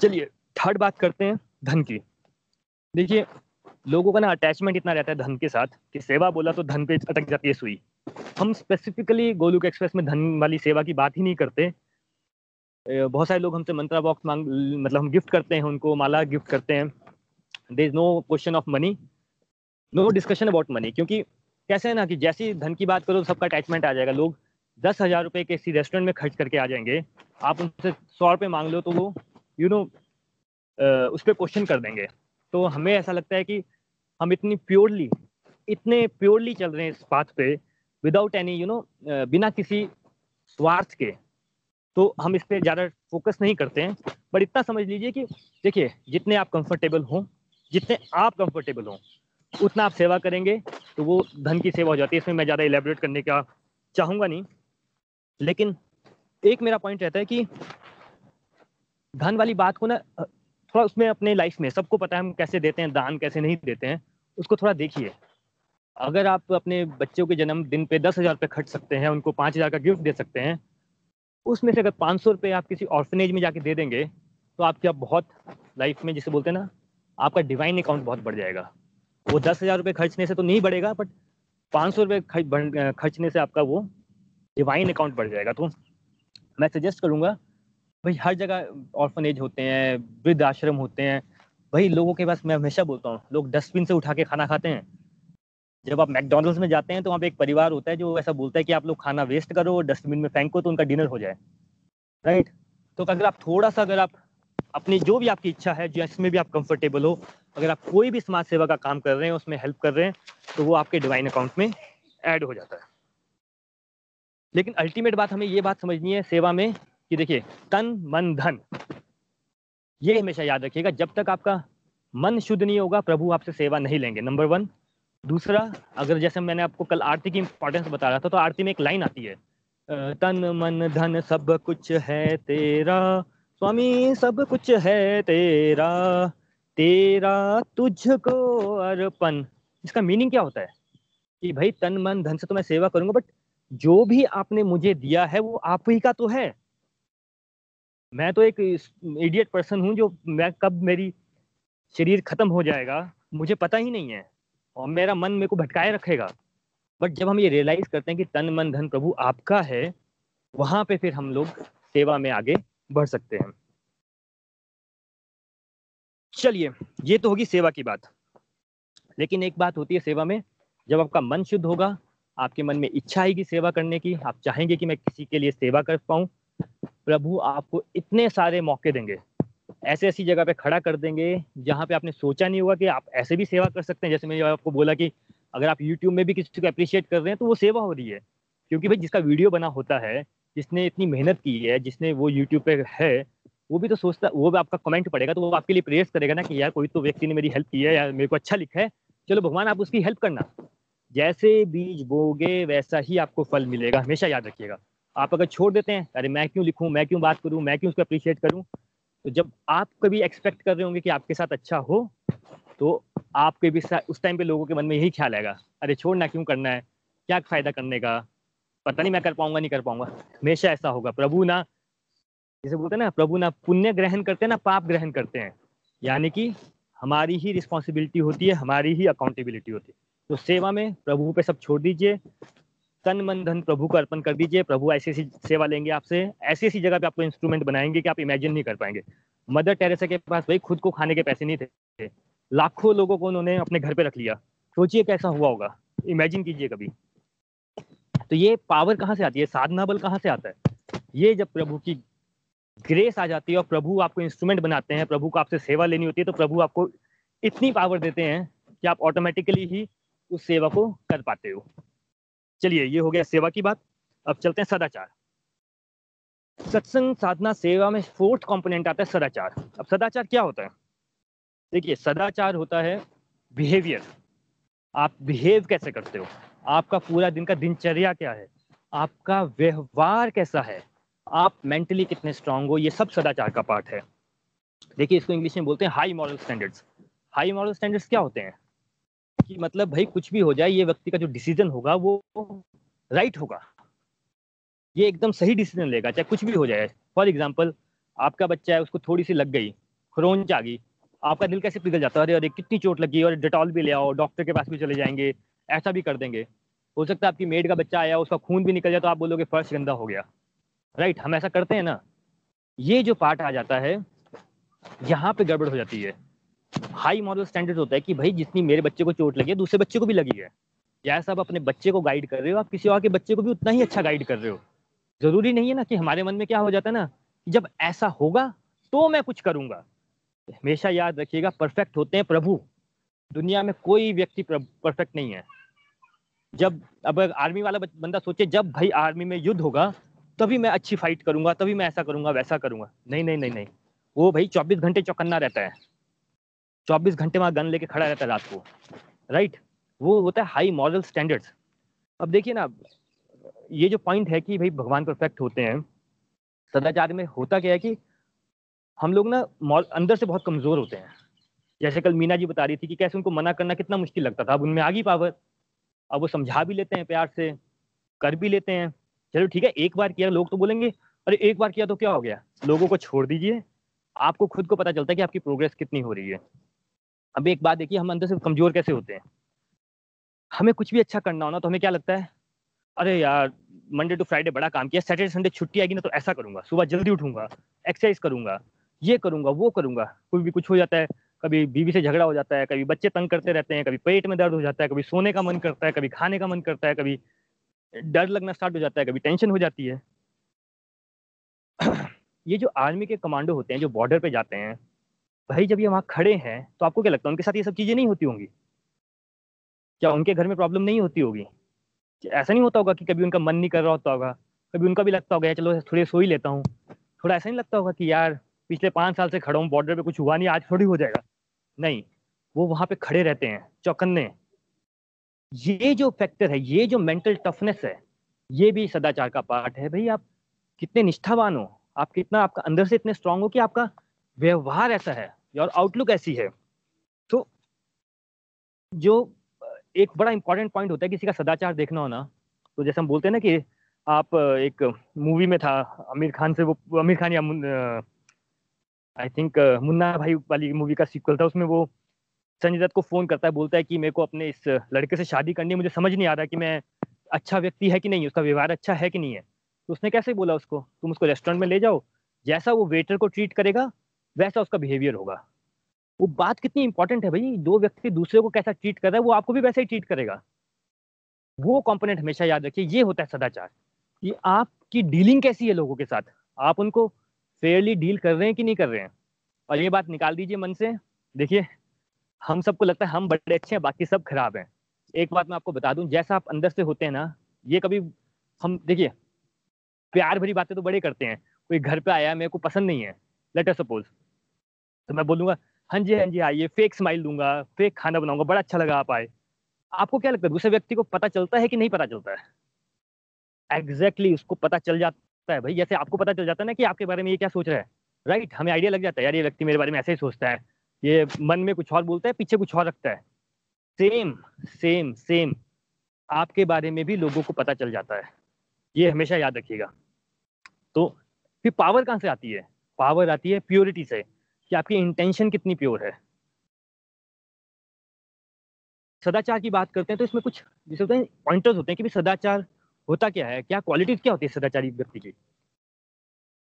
चलिए थर्ड बात करते हैं, धन की। देखिए लोगों का ना अटैचमेंट इतना रहता है धन के साथ कि सेवा बोला तो धन पे अटक जाती है सुई। हम स्पेसिफिकली गोलुक एक्सप्रेस में धन वाली सेवा की बात ही नहीं करते। बहुत सारे लोग हमसे मंत्रा बॉक्स मांग मतलब हम गिफ्ट करते हैं उनको, माला गिफ्ट करते हैं। There is no question of money no discussion about money क्योंकि कैसे है ना कि जैसी धन की बात करो तो सबका अटैचमेंट आ जाएगा। लोग दस हज़ार रुपए किसी रेस्टोरेंट में खर्च करके आ जाएँगे। आप उनसे सौ रुपये मांग लो तो वो यू नो उस पर क्वेश्चन कर देंगे। तो हमें ऐसा लगता है कि हम इतनी प्योरली इतने प्योरली चल रहे हैं इस बात पे विदाउट एनी यू नो बिना किसी स्वार्थ के। तो हम इस पर ज़्यादा फोकस नहीं करते हैं। बट इतना समझ लीजिए कि देखिए, जितने आप कंफर्टेबल हों, जितने आप कंफर्टेबल हों, उतना आप सेवा करेंगे तो वो धन की सेवा हो जाती है। इसमें मैं ज़्यादा इलेबोरेट करने का चाहूँगा नहीं। लेकिन एक मेरा पॉइंट रहता है कि धन वाली बात को ना थोड़ा उसमें अपने लाइफ में, सबको पता है हम कैसे देते हैं, दान कैसे नहीं देते हैं, उसको थोड़ा देखिए। अगर आप अपने बच्चों के जन्मदिन पे दस हज़ार रुपये खर्च सकते हैं, उनको पाँच हज़ार का गिफ्ट दे सकते हैं, उसमें से अगर पाँच सौ रुपये आप किसी ऑर्फनेज में जाके दे देंगे तो आपकी आप बहुत लाइफ में जिसे बोलते हैं ना, आपका डिवाइन अकाउंट बहुत बढ़ जाएगा। वो दस हज़ार रुपये खर्चने से तो नहीं बढ़ेगा बट पाँच सौ रुपये खर्चने से आपका वो डिवाइन अकाउंट बढ़ जाएगा। तो मैं सजेस्ट करूँगा भाई, हर जगह ऑर्फनेज होते हैं वृद्ध आश्रम होते हैं। भाई, लोगों के पास मैं हमेशा बोलता हूँ, लोग डस्टबिन से उठा के खाना खाते हैं। जब आप मैकडोनल्ड्स में जाते हैं तो वहाँ पे एक परिवार होता है जो ऐसा बोलता है कि आप लोग खाना वेस्ट करो डस्टबिन में फेंको तो उनका डिनर हो जाए। राइट तो अगर आप थोड़ा सा अगर आप अपनी जो भी आपकी इच्छा है जिसमें भी आप कंफर्टेबल हो, अगर आप कोई भी समाज सेवा का काम कर रहे हैं, उसमें हेल्प कर रहे हैं तो वो आपके डिवाइन अकाउंट में ऐड हो जाता है। लेकिन अल्टीमेट बात हमें ये बात समझनी है, सेवा में कि देखिए, तन, मन, धन। ये हमेशा याद रखिएगा, जब तक आपका मन शुद्ध नहीं होगा, प्रभु आपसे सेवा नहीं लेंगे। नंबर वन दूसरा, अगर जैसे मैंने आपको कल आरती की इंपॉर्टेंस बता रहा था तो आरती में एक लाइन आती है। तन, मन, धन सब कुछ है तेरा। स्वामी, सब कुछ है तेरा। तेरा तुझको अर्पण। इसका मीनिंग क्या होता है? कि भाई, तन, मन, धन से तो मैं सेवा करूँगा बट जो भी आपने मुझे दिया है, वो आप ही का तो है। मैं तो एक इडियट पर्सन हूँ जो मैं कब मेरी शरीर खत्म हो जाएगा, मुझे पता ही नहीं है और मेरा मन मेरे को भटकाए रखेगा। बट जब हम ये रियलाइज़ करते हैं कि तन, मन, धन प्रभु आपका है, वहाँ पे फिर हम लोग सेवा में आगे बढ़ सकते हैं। चलिए, ये तो होगी सेवा की बात। लेकिन एक बात होती है सेवा में, जब आपका मन शुद्ध होगा, आपके मन में इच्छा आएगी सेवा करने की, आप चाहेंगे कि मैं किसी के लिए सेवा कर पाऊँ प्रभु आपको इतने सारे मौके देंगे। ऐसे ऐसी जगह पे खड़ा कर देंगे जहाँ पे आपने सोचा नहीं होगा कि आप ऐसे भी सेवा कर सकते हैं। जैसे मैंने आपको बोला कि अगर आप यूट्यूब में भी किसी को अप्रिशिएट कर रहे हैं तो वो सेवा हो रही है। क्योंकि भाई जिसका वीडियो बना होता है, जिसने इतनी मेहनत की है, जिसने वो यूट्यूब पे है, वो भी तो सोचता, वो भी आपका कमेंट पड़ेगा तो वो आपके लिए प्रेस करेगा ना कि यार कोई तो व्यक्ति ने मेरी हेल्प की है यार मेरे को अच्छा लिखा है। चलो भगवान, आप उसकी हेल्प करना। जैसे बीज बोगे वैसा ही आपको फल मिलेगा। हमेशा याद रखिएगा। आप अगर छोड़ देते हैं, अरे मैं क्यों लिखूं, मैं क्यों बात करूँ, मैं क्यों उसको अप्रिशिएट करूँ? तो जब आप कभी एक्सपेक्ट कर रहे होंगे कि आपके साथ अच्छा हो तो आपके भी उस टाइम पे लोगों के मन में यही ख्याल आएगा। अरे छोड़ना क्यों करना है? क्या फ़ायदा करने का? पता नहीं मैं कर पाऊँगा, नहीं कर पाऊँगा। हमेशा ऐसा होगा। प्रभु ना, जैसे बोलते हैं ना, प्रभु ना पुण्य ग्रहण करते हैं, ना पाप ग्रहण करते हैं। यानी कि हमारी ही रिस्पॉन्सिबिलिटी होती है, हमारी ही अकाउंटेबिलिटी होती है। तो सेवा में प्रभु पे सब छोड़ दीजिए। तन मन धन प्रभु को अर्पण कर दीजिए। प्रभु ऐसी ऐसी सेवा लेंगे आपसे। ऐसी ऐसी जगह पे आपको इंस्ट्रूमेंट बनाएँगे कि आप इमेजिन नहीं कर पाएँगे। मदर टेरेसा के पास भाई खुद को खाने के पैसे नहीं थे। लाखों लोगों को उन्होंने अपने घर पे रख लिया। सोचिए कैसा हुआ होगा। इमेजिन कीजिए कभी। तो ये पावर कहाँ से आती है? साधना बल कहाँ से आता है? ये जब प्रभु की ग्रेस आ जाती है और प्रभु आपको इंस्ट्रूमेंट बनाते हैं, प्रभु को आपसे सेवा लेनी होती है तो प्रभु आपको इतनी पावर देते हैं कि आप ऑटोमेटिकली ही उस सेवा को कर पाते हो। चलिए, ये हो गया सेवा की बात। अब चलते हैं सदाचार। सत्संग, साधना, सेवा में फोर्थ कंपोनेंट आता है सदाचार। अब सदाचार क्या होता है? देखिए, सदाचार होता है बिहेवियर आप बिहेव कैसे करते हो? आपका पूरा दिन का दिनचर्या क्या है? आपका व्यवहार कैसा है? आप मेंटली कितने स्ट्रांग हो? ये सब सदाचार का पार्ट है। देखिए, इसको इंग्लिश में बोलते हैं high moral standards high moral standards क्या होते हैं? कि मतलब भाई कुछ भी हो जाए, ये व्यक्ति का जो डिसीज़न होगा, वो राइट होगा। ये एकदम सही डिसीज़न लेगा, चाहे कुछ भी हो जाए। फॉर एग्ज़ाम्पल आपका बच्चा है, उसको थोड़ी सी लग गई, खरोंच आ गई, आपका दिल कैसे पिघल जाता है? अरे अरे, कितनी चोट लगी, और डिटॉल भी ले आओ डॉक्टर के पास भी चले जाएँगे, ऐसा भी कर देंगे। हो सकता है आपकी मेड का बच्चा आया, उसका खून भी निकल जाए तो आप बोलोगे, फर्श गंदा हो गया। राइट हम ऐसा करते हैं ना। ये जो पार्ट आ जाता है, यहाँ पे गड़बड़ हो जाती है। हाई मॉरल स्टैंडर्ड होता है कि भाई जितनी मेरे बच्चे को चोट लगी है, दूसरे बच्चे को भी लगी है। या सब अपने बच्चे को गाइड कर रहे हो, आप किसी और के बच्चे को भी उतना ही अच्छा गाइड कर रहे हो। ज़रूरी नहीं है ना कि हमारे मन में क्या हो जाता है ना, कि जब ऐसा होगा तो मैं कुछ करूँगा। हमेशा याद रखिएगा परफेक्ट होते हैं प्रभु। दुनिया में कोई व्यक्ति परफेक्ट नहीं है। जब, अब आर्मी वाला बंदा सोचे, जब भाई आर्मी में युद्ध होगा, तभी मैं अच्छी फाइट करूँगा, तभी मैं ऐसा करूँगा, वैसा करूँगा। नहीं नहीं नहीं नहीं। वो भाई चौबीस घंटे चौकन्ना रहता है। चौबीस घंटे वहाँ गन लेके खड़ा रहता है रात को राइट वो होता है हाई मॉरल स्टैंडर्ड्स अब देखिए ना, ये जो पॉइंट है कि भाई भगवान परफेक्ट होते हैं, सदाचार में होता क्या है कि हम लोग ना अंदर से बहुत कमज़ोर होते हैं। जैसे कल मीना जी बता रही थी कि कैसे उनको मना करना कितना मुश्किल लगता था। अब उनमें आ गई पावर अब वो समझा भी लेते हैं प्यार से, कर भी लेते हैं। चलो ठीक है, एक बार किया, लोग तो बोलेंगे, अरे, एक बार किया तो क्या हो गया? लोगों को छोड़ दीजिए। आपको खुद को पता चलता है कि आपकी प्रोग्रेस कितनी हो रही है। अब एक बात देखिए, हम अंदर से कमज़ोर कैसे होते हैं? हमें कुछ भी अच्छा करना हो ना तो हमें क्या लगता है? अरे यार मंडे टू फ्राइडे बड़ा काम किया सैटरडे संडे छुट्टी आएगी ना तो ऐसा करूँगा, सुबह जल्दी उठूँगा एक्सरसाइज करूँगा, ये करूँगा, वो करूँगा, कोई भी कुछ हो जाता है, कभी बीवी से झगड़ा हो जाता है, कभी बच्चे तंग करते रहते हैं, कभी पेट में दर्द हो जाता है, कभी सोने का मन करता है, कभी खाने का मन करता है, कभी डर लगना स्टार्ट हो जाता है, कभी टेंशन हो जाती है। ये जो आर्मी के कमांडो होते हैं, जो बॉर्डर पे जाते हैं भाई, जब ये वहाँ खड़े हैं तो आपको क्या लगता है, उनके साथ ये सब चीज़ें नहीं होती होंगी? क्या उनके घर में प्रॉब्लम नहीं होती होगी? ऐसा नहीं होता होगा कि कभी उनका मन नहीं कर रहा होता होगा? कभी उनका भी लगता होगा चलो, थोड़ी सो ही लेता हूँ। थोड़ा ऐसा नहीं लगता होगा कि, यार, पिछले पाँच साल से खड़ा हूँ बॉर्डर पे कुछ हुआ नहीं, आज थोड़ी हो जाएगा। नहीं, वो वहाँ पे खड़े रहते हैं, चौकन्ने। ये जो फैक्टर है, ये जो मेंटल टफनेस है, ये भी सदाचार का पार्ट है। भाई, आप कितने निष्ठावान हो? आप कितना, आपका अंदर से इतने स्ट्रांग हो कि आपका व्यवहार ऐसा है और आउटलुक ऐसी है तो जो एक बड़ा इंपॉर्टेंट पॉइंट होता है किसी का सदाचार देखना होना तो जैसे हम बोलते हैं ना कि आप एक मूवी में था, आमिर खान से वो, आमिर खान या आई थिंक मुन्ना भाई वाली मूवी का सीक्वल था, उसमें वो संजय दत्त को फ़ोन करता है, बोलता है कि मेरे को अपने इस लड़के से शादी करनी है, मुझे समझ नहीं आ रहा कि मैं अच्छा व्यक्ति है कि नहीं, उसका व्यवहार अच्छा है कि नहीं है। तो उसने कैसे बोला उसको, तुम उसको रेस्टोरेंट में ले जाओ, जैसा वो वेटर को ट्रीट करेगा वैसा उसका बिहेवियर होगा। वो बात कितनी इंपॉर्टेंट है भाई, दो व्यक्ति दूसरे को कैसा ट्रीट कर रहा है, वो आपको भी वैसा ही ट्रीट करेगा। वो कंपोनेंट हमेशा याद रखिए, ये होता है सदाचार कि आपकी डीलिंग कैसी है लोगों के साथ। आप उनको फेयरली डील कर रहे हैं कि नहीं कर रहे हैं? और ये बात निकाल दीजिए मन से। देखिए, हम सबको लगता है हम बड़े अच्छे हैं, बाकी सब खराब हैं। एक बात मैं आपको बता दूँ, जैसा आप अंदर से होते हैं ना, ये कभी हम, देखिए, प्यार भरी बातें तो बड़े करते हैं। कोई घर पे आया, मेरे को पसंद नहीं है लेटर सपोज़ तो मैं बोलूँगा हाँ जी हाँ जी आइए फेक स्माइल दूँगा फेक खाना बनाऊँगा बड़ा अच्छा लगा आप आए। आपको क्या लगता है दूसरे व्यक्ति को पता चलता है कि नहीं पता चलता है? एग्जैक्टली exactly, उसको पता चल जाता है भाई जैसे आपको पता चल जाता है ना कि आपके बारे में ये क्या सोच रहा है। Right right? हमें आइडिया लग जाता है यार ये व्यक्ति मेरे बारे में ऐसे ही सोचता है। ये मन में कुछ और बोलता है पीछे कुछ और रखता है। सेम सेम सेम आपके बारे में भी लोगों को पता चल जाता है। ये हमेशा याद रखिएगा। तो फिर पावर कहाँ से आती है? पावर आती है प्योरिटी से। कि आपकी इंटेंशन कितनी प्योर है। सदाचार की बात करते हैं तो इसमें कुछ जिसे होते हैं पॉइंटर्स होते हैं कि भी सदाचार होता क्या है, क्या क्वालिटीज क्या होती है सदाचारी व्यक्ति की।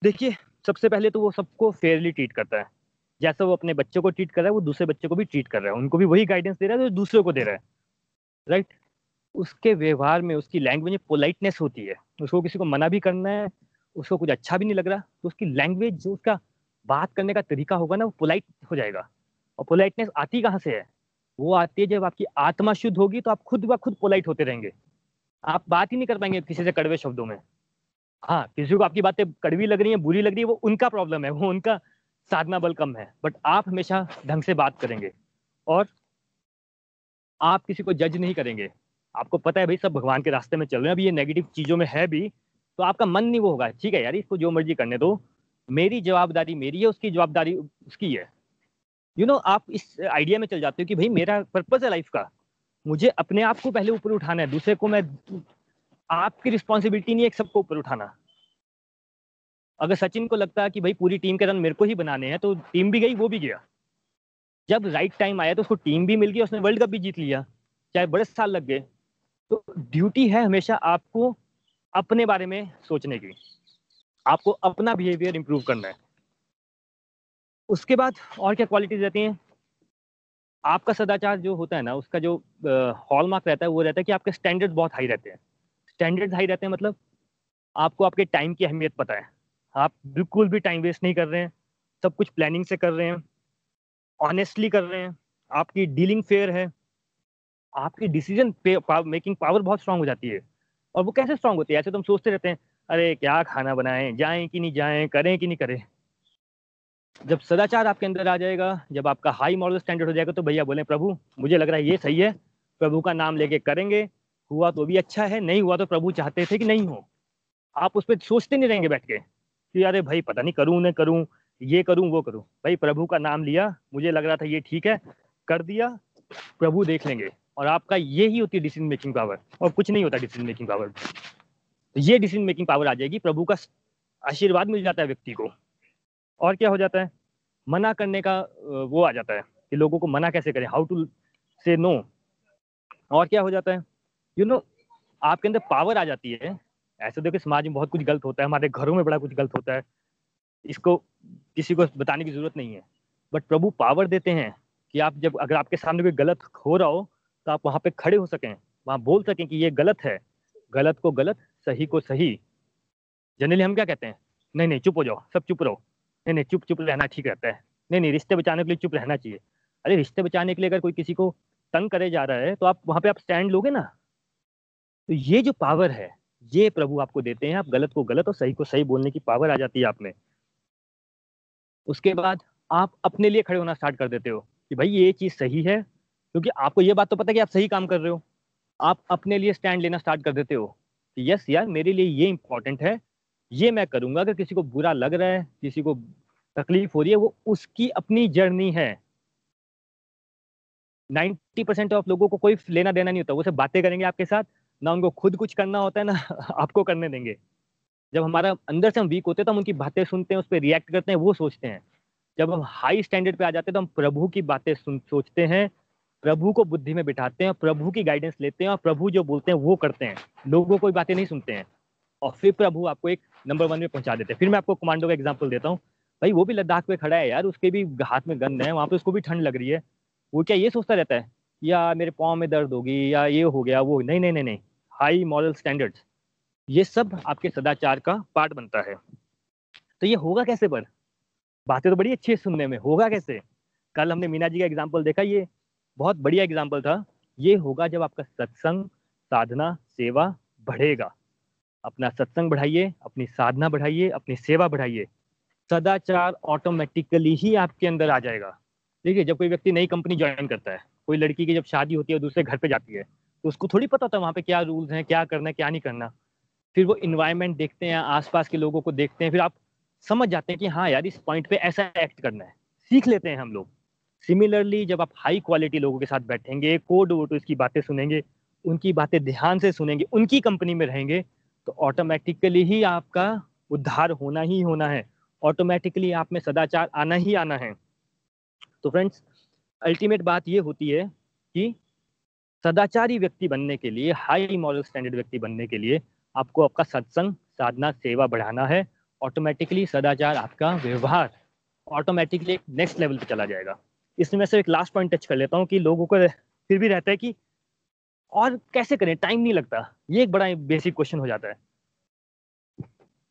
देखिए, सबसे पहले तो वो सबको फेयरली ट्रीट करता है। जैसा वो अपने बच्चों को ट्रीट कर रहा है, वो दूसरे बच्चे को भी ट्रीट कर रहा है। उनको भी वही गाइडेंस दे रहा है जो दूसरे को दे रहा है। राइट उसके व्यवहार में उसकी लैंग्वेज में पोलाइटनेस होती है। उसको किसी को मना भी करना है, उसको कुछ अच्छा भी नहीं लग रहा तो उसकी लैंग्वेज जो उसका बात करने का तरीका होगा ना, वो पोलाइट हो जाएगा। और पोलाइटनेस आती कहाँ से है? वो आती है जब आपकी आत्मा शुद्ध होगी तो आप खुद ब खुद पोलाइट होते रहेंगे। आप बात ही नहीं कर पाएँगे किसी से कड़वे शब्दों में। हाँ किसी को आपकी बातें कड़वी लग रही है, बुरी लग रही है, वो उनका प्रॉब्लम है, वो उनका साधना बल कम है। बट आप हमेशा ढंग से बात करेंगे और आप किसी को जज नहीं करेंगे। आपको पता है भाई, सब भगवान के रास्ते में चल रहे हैं। अभी ये नेगेटिव चीज़ों में है भी तो आपका मन नहीं वो होगा। ठीक है यार, इसको जो मर्ज़ी करने दो। मेरी जवाबदारी मेरी है उसकी जवाबदारी उसकी है। यू you नो know, आप इस आइडिया में चल जाते हो कि भाई मेरा पर्पज है लाइफ का। मुझे अपने आप को पहले ऊपर उठाना है दूसरे को मैं आपकी रिस्पॉन्सिबिलिटी नहीं है सबको ऊपर उठाना। अगर सचिन को लगता है कि भाई पूरी टीम के रन मेरे को ही बनाने हैं तो टीम भी गई वो भी गया। जब राइट टाइम आया तो उसको टीम भी मिल गई उसने वर्ल्ड कप भी जीत लिया चाहे बड़े साल लग गए। तो ड्यूटी है हमेशा आपको अपने बारे में सोचने की। आपको अपना बिहेवियर इंप्रूव करना है। उसके बाद और क्या क्वालिटीज रहती हैं? आपका सदाचार जो होता है ना, उसका जो हॉलमार्क रहता है, वो रहता है कि आपके स्टैंडर्ड बहुत हाई रहते हैं। स्टैंडर्ड हाई रहते हैं मतलब आपको आपके टाइम की अहमियत पता है। आप बिल्कुल भी टाइम वेस्ट नहीं कर रहे हैं। सब कुछ प्लानिंग से कर रहे हैं। ऑनेस्टली कर रहे हैं। आपकी डीलिंग फेयर है। आपकी डिसीज़न मेकिंग पावर बहुत स्ट्रांग हो जाती है। और वो कैसे स्ट्रांग होती है? ऐसे तो हम सोचते रहते हैं अरे, क्या खाना बनाएँ? जाएँ कि नहीं जाएँ? करें कि नहीं करें? जब सदाचार आपके अंदर आ जाएगा, जब आपका हाई मॉरल स्टैंडर्ड हो जाएगा तो भैया बोले, प्रभु, मुझे लग रहा है ये सही है। प्रभु का नाम लेके करेंगे। हुआ तो भी अच्छा है, नहीं हुआ तो प्रभु चाहते थे कि नहीं हो। आप उस पर सोचते नहीं रहेंगे बैठ के कि, अरे भाई, पता नहीं करूँ, न करूँ, ये करूँ, वो करूँ। भाई, प्रभु का नाम लिया, मुझे लग रहा था ये ठीक है, कर दिया, प्रभु देख लेंगे। और आपका ये ही होती है डिसीज़न मेकिंग पावर और कुछ नहीं होता डिसीज़न मेकिंग पावर ये डिसीज़न मेकिंग पावर आ जाएगी प्रभु का आशीर्वाद मिल जाता है व्यक्ति को। और क्या हो जाता है? मना करने का वो आ जाता है कि लोगों को मना कैसे करें? हाउ टू से नो और क्या हो जाता है? यू you नो know, आपके अंदर पावर आ जाती है। ऐसे देखो समाज में बहुत कुछ गलत होता है हमारे घरों में बड़ा कुछ गलत होता है। इसको किसी को बताने की ज़रूरत नहीं है। बट प्रभु पावर देते हैं कि आप जब अगर आपके सामने कोई गलत हो रहा हो तो आप वहाँ पे खड़े हो सकें। वहाँ बोल सकें कि ये गलत है। गलत को गलत सही को सही। जनरली हम क्या कहते हैं? नहीं नहीं, चुप हो जाओ, सब चुप रहो। नहीं नहीं, चुप चुप रहना ठीक रहता है। नहीं नहीं, रिश्ते बचाने के लिए चुप रहना चाहिए। अरे, रिश्ते बचाने के लिए अगर कोई किसी को तंग करे जा रहा है तो आप वहाँ पे आप स्टैंड लोगे ना? तो ये जो पावर है, ये प्रभु आपको देते हैं। आप गलत को गलत और सही को सही बोलने की पावर आ जाती है आप में। उसके बाद आप अपने लिए खड़े होना स्टार्ट कर देते हो कि भाई ये चीज़ सही है, क्योंकि आपको ये बात तो पता है कि आप सही काम कर रहे हो। आप अपने लिए स्टैंड लेना स्टार्ट कर देते हो। कि यस यार, मेरे लिए ये इंपॉर्टेंट है। ये मैं करूँगा अगर किसी को बुरा लग रहा है, किसी को तकलीफ़ हो रही है, वो उसकी अपनी जर्नी है। नाइन्टी परसेंट ऑफ़ लोगों को कोई लेना देना नहीं होता, वो सब बातें करेंगे आपके साथ। ना उनको खुद कुछ करना होता है, ना आपको करने देंगे। जब हमारा अंदर से हम वीक होते हैं तो हम उनकी बातें सुनते हैं, उस पर रिएक्ट करते हैं, वो सोचते हैं। जब हम हाई स्टैंडर्ड पे आ जाते हैं तो हम प्रभु की बातें सोचते हैं प्रभु को बुद्धि में बिठाते हैं, प्रभु की गाइडेंस लेते हैं और प्रभु जो बोलते हैं वो करते हैं। लोगों को बातें नहीं सुनते हैं। और फिर प्रभु आपको एक नंबर वन में पहुँचा देते हैं। फिर मैं आपको कमांडो का एग्ज़ाम्पल देता हूँ। भाई, वो भी लद्दाख पे खड़ा है यार, उसके भी हाथ में गन है, वहाँ पे उसको भी ठंड लग रही है। वो क्या ये सोचता रहता है? या मेरे पाँव में दर्द होगी, या ये हो गया, वो, नहीं नहीं नहीं नहीं। हाई मॉरल स्टैंडर्ड्स ये सब आपके सदाचार का पार्ट बनता है। तो ये होगा कैसे पर? बातें तो बड़ी अच्छी है सुनने में। होगा कैसे? कल हमने मीना जी का एग्ज़ाम्पल देखा ये। बहुत बढ़िया एग्ज़ाम्पल था। ये होगा जब आपका सत्संग, साधना, सेवा बढ़ेगा। अपना सत्संग बढ़ाइए, अपनी साधना बढ़ाइए, अपनी सेवा बढ़ाइए। सदाचार ऑटोमेटिकली ही आपके अंदर आ जाएगा। देखिए, जब कोई व्यक्ति नई कंपनी ज्वाइन करता है, कोई लड़की की जब शादी होती है दूसरे घर पे जाती है तो उसको थोड़ी पता होता है वहाँ पे क्या रूल्स हैं, क्या करना है, क्या नहीं करना। फिर वो इन्वायरमेंट देखते हैं, आसपास के लोगों को देखते हैं, फिर आप समझ जाते हैं कि हाँ यार, इस पॉइंट पे ऐसा एक्ट करना है। सीख लेते हैं हम लोग। सिमिलरली जब आप हाई क्वालिटी लोगों के साथ बैठेंगे कोड वोट इसकी बातें सुनेंगे, उनकी बातें ध्यान से सुनेंगे, उनकी कंपनी में रहेंगे तो ऑटोमेटिकली ही आपका उद्धार होना ही होना है। ऑटोमेटिकली आप में सदाचार आना ही आना है। तो फ्रेंड्स अल्टीमेट बात ये होती है कि सदाचारी व्यक्ति बनने के लिए हाई मॉरल स्टैंडर्ड व्यक्ति बनने के लिए आपको आपका सत्संग, साधना, सेवा बढ़ाना है। ऑटोमेटिकली सदाचार आपका व्यवहार ऑटोमेटिकली नेक्स्ट लेवल पे चला जाएगा। इसमें मैं सिर्फ़ एक लास्ट पॉइंट टच कर लेता हूँ कि लोगों को फिर भी रहता है कि और कैसे करें? टाइम नहीं लगता। ये एक बड़ा बेसिक क्वेश्चन हो जाता है।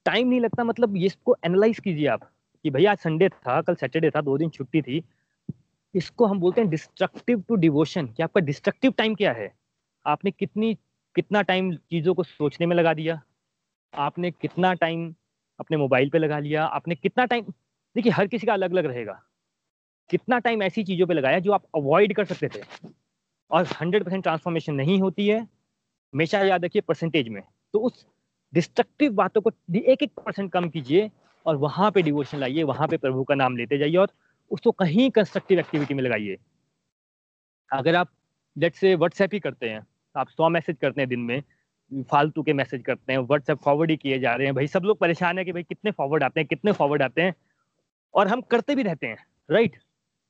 टाइम नहीं लगता मतलब इसको एनालाइज कीजिए आप कि भैया आज संडे था, कल सैटरडे था, दो दिन छुट्टी थी। इसको हम बोलते हैं डिस्ट्रक्टिव टू डिवोशन कि आपका डिस्ट्रक्टिव टाइम क्या है? आपने कितनी, कितना टाइम चीज़ों को सोचने में लगा दिया? आपने कितना टाइम अपने मोबाइल पे लगा लिया? आपने कितना टाइम देखिए हर किसी का अलग अलग रहेगा। कितना टाइम ऐसी चीज़ों पे लगाया जो आप अवॉइड कर सकते थे? और हंड्रेड परसेंट ट्रांसफॉर्मेशन नहीं होती है। हमेशा याद रखिए परसेंटेज में। तो उस डिस्ट्रक्टिव बातों को एक एक परसेंट कम कीजिए और वहाँ पे डिवोशन लाइए, वहाँ पे प्रभु का नाम लेते जाइए और उसको कहीं कंस्ट्रक्टिव एक्टिविटी में लगाइए। अगर आप लेट से व्हाट्सएप ही करते हैं, आप सौ मैसेज करते हैं दिन में, फालतू के मैसेज करते हैं व्हाट्सएप फॉरवर्ड ही किए जा रहे हैं, भाई सब लोग परेशान है कि भाई कितने फॉरवर्ड आते हैं, कितने फॉरवर्ड आते हैं, और हम करते भी रहते हैं राइट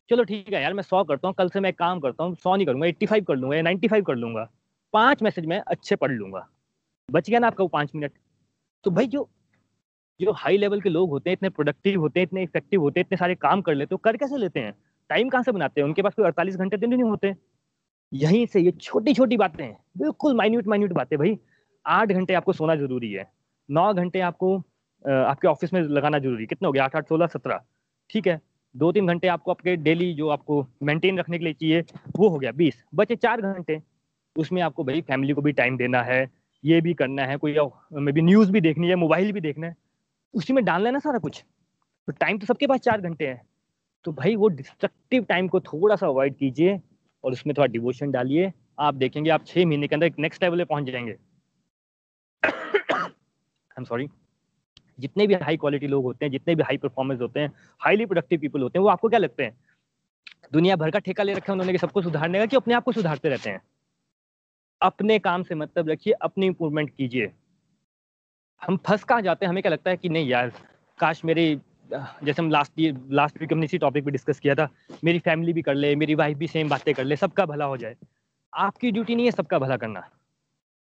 चलो ठीक है यार, मैं सौ करता हूँ, कल से मैं काम करता हूँ, सौ नहीं करूँगा एट्टी फाइव कर लूँगा या नाइन्टी फाइव कर लूँगा। पाँच मैसेज में अच्छे पढ़ लूँगा। बच गया ना आपका वो पाँच मिनट तो भाई जो जो हाई लेवल के लोग होते हैं, इतने प्रोडक्टिव होते हैं, इतने इफ़ेक्टिव होते हैं, इतने सारे काम कर लेते हो कर कैसे लेते हैं? टाइम कहाँ से बनाते हैं? उनके पास कोई अड़तालीस घंटे दिन नहीं होते। यहीं से ये छोटी छोटी बातें हैं बिल्कुल माइन्यूट माइन्यूट बातें भाई। आठ घंटे आपको सोना ज़रूरी है। नौ घंटे आपको आपके ऑफ़िस में लगाना ज़रूरी है। कितना हो गया आठ आठ, सोलह, सत्रह। ठीक है? दो तीन घंटे आपको आपके डेली जो आपको मेंटेन रखने के लिए चाहिए, वो हो गया बीस। बचे चार घंटे, उसमें आपको भाई फैमिली को भी टाइम देना है, ये भी करना है, कोई मे बी न्यूज़ भी देखनी है मोबाइल भी देखना है, उसी में डालना है ना सारा कुछ। तो टाइम तो सबके पास चार घंटे हैं। तो भाई वो डिस्ट्रक्टिव टाइम को थोड़ा सा अवॉइड कीजिए और उसमें थोड़ा डिवोशन डालिए। आप देखेंगे आप छह महीने के अंदर नेक्स्ट लेवल पे पहुँच जाएँगे। आई एम सॉरी जितने भी हाई क्वालिटी लोग होते हैं, जितने भी हाई परफॉर्मेंस होते हैं हाईली प्रोडक्टिव पीपल होते हैं, वो आपको क्या लगते हैं? दुनिया भर का ठेका ले रखा है उन्होंने सबको सुधारने का कि अपने आप को सुधारते रहते हैं? अपने काम से मतलब रखिए, अपनी इंप्रूवमेंट कीजिए। हम फंस कहाँ जाते हैं? हमें क्या लगता है कि नहीं यार, काश मेरे, जैसे हम लास्ट ईयर लास्ट वीक हमने इसी टॉपिक पे डिस्कस किया था, मेरी फैमिली भी कर ले, मेरी वाइफ भी सेम बातें कर ले, सबका भला हो जाए। आपकी ड्यूटी नहीं है सबका भला करना।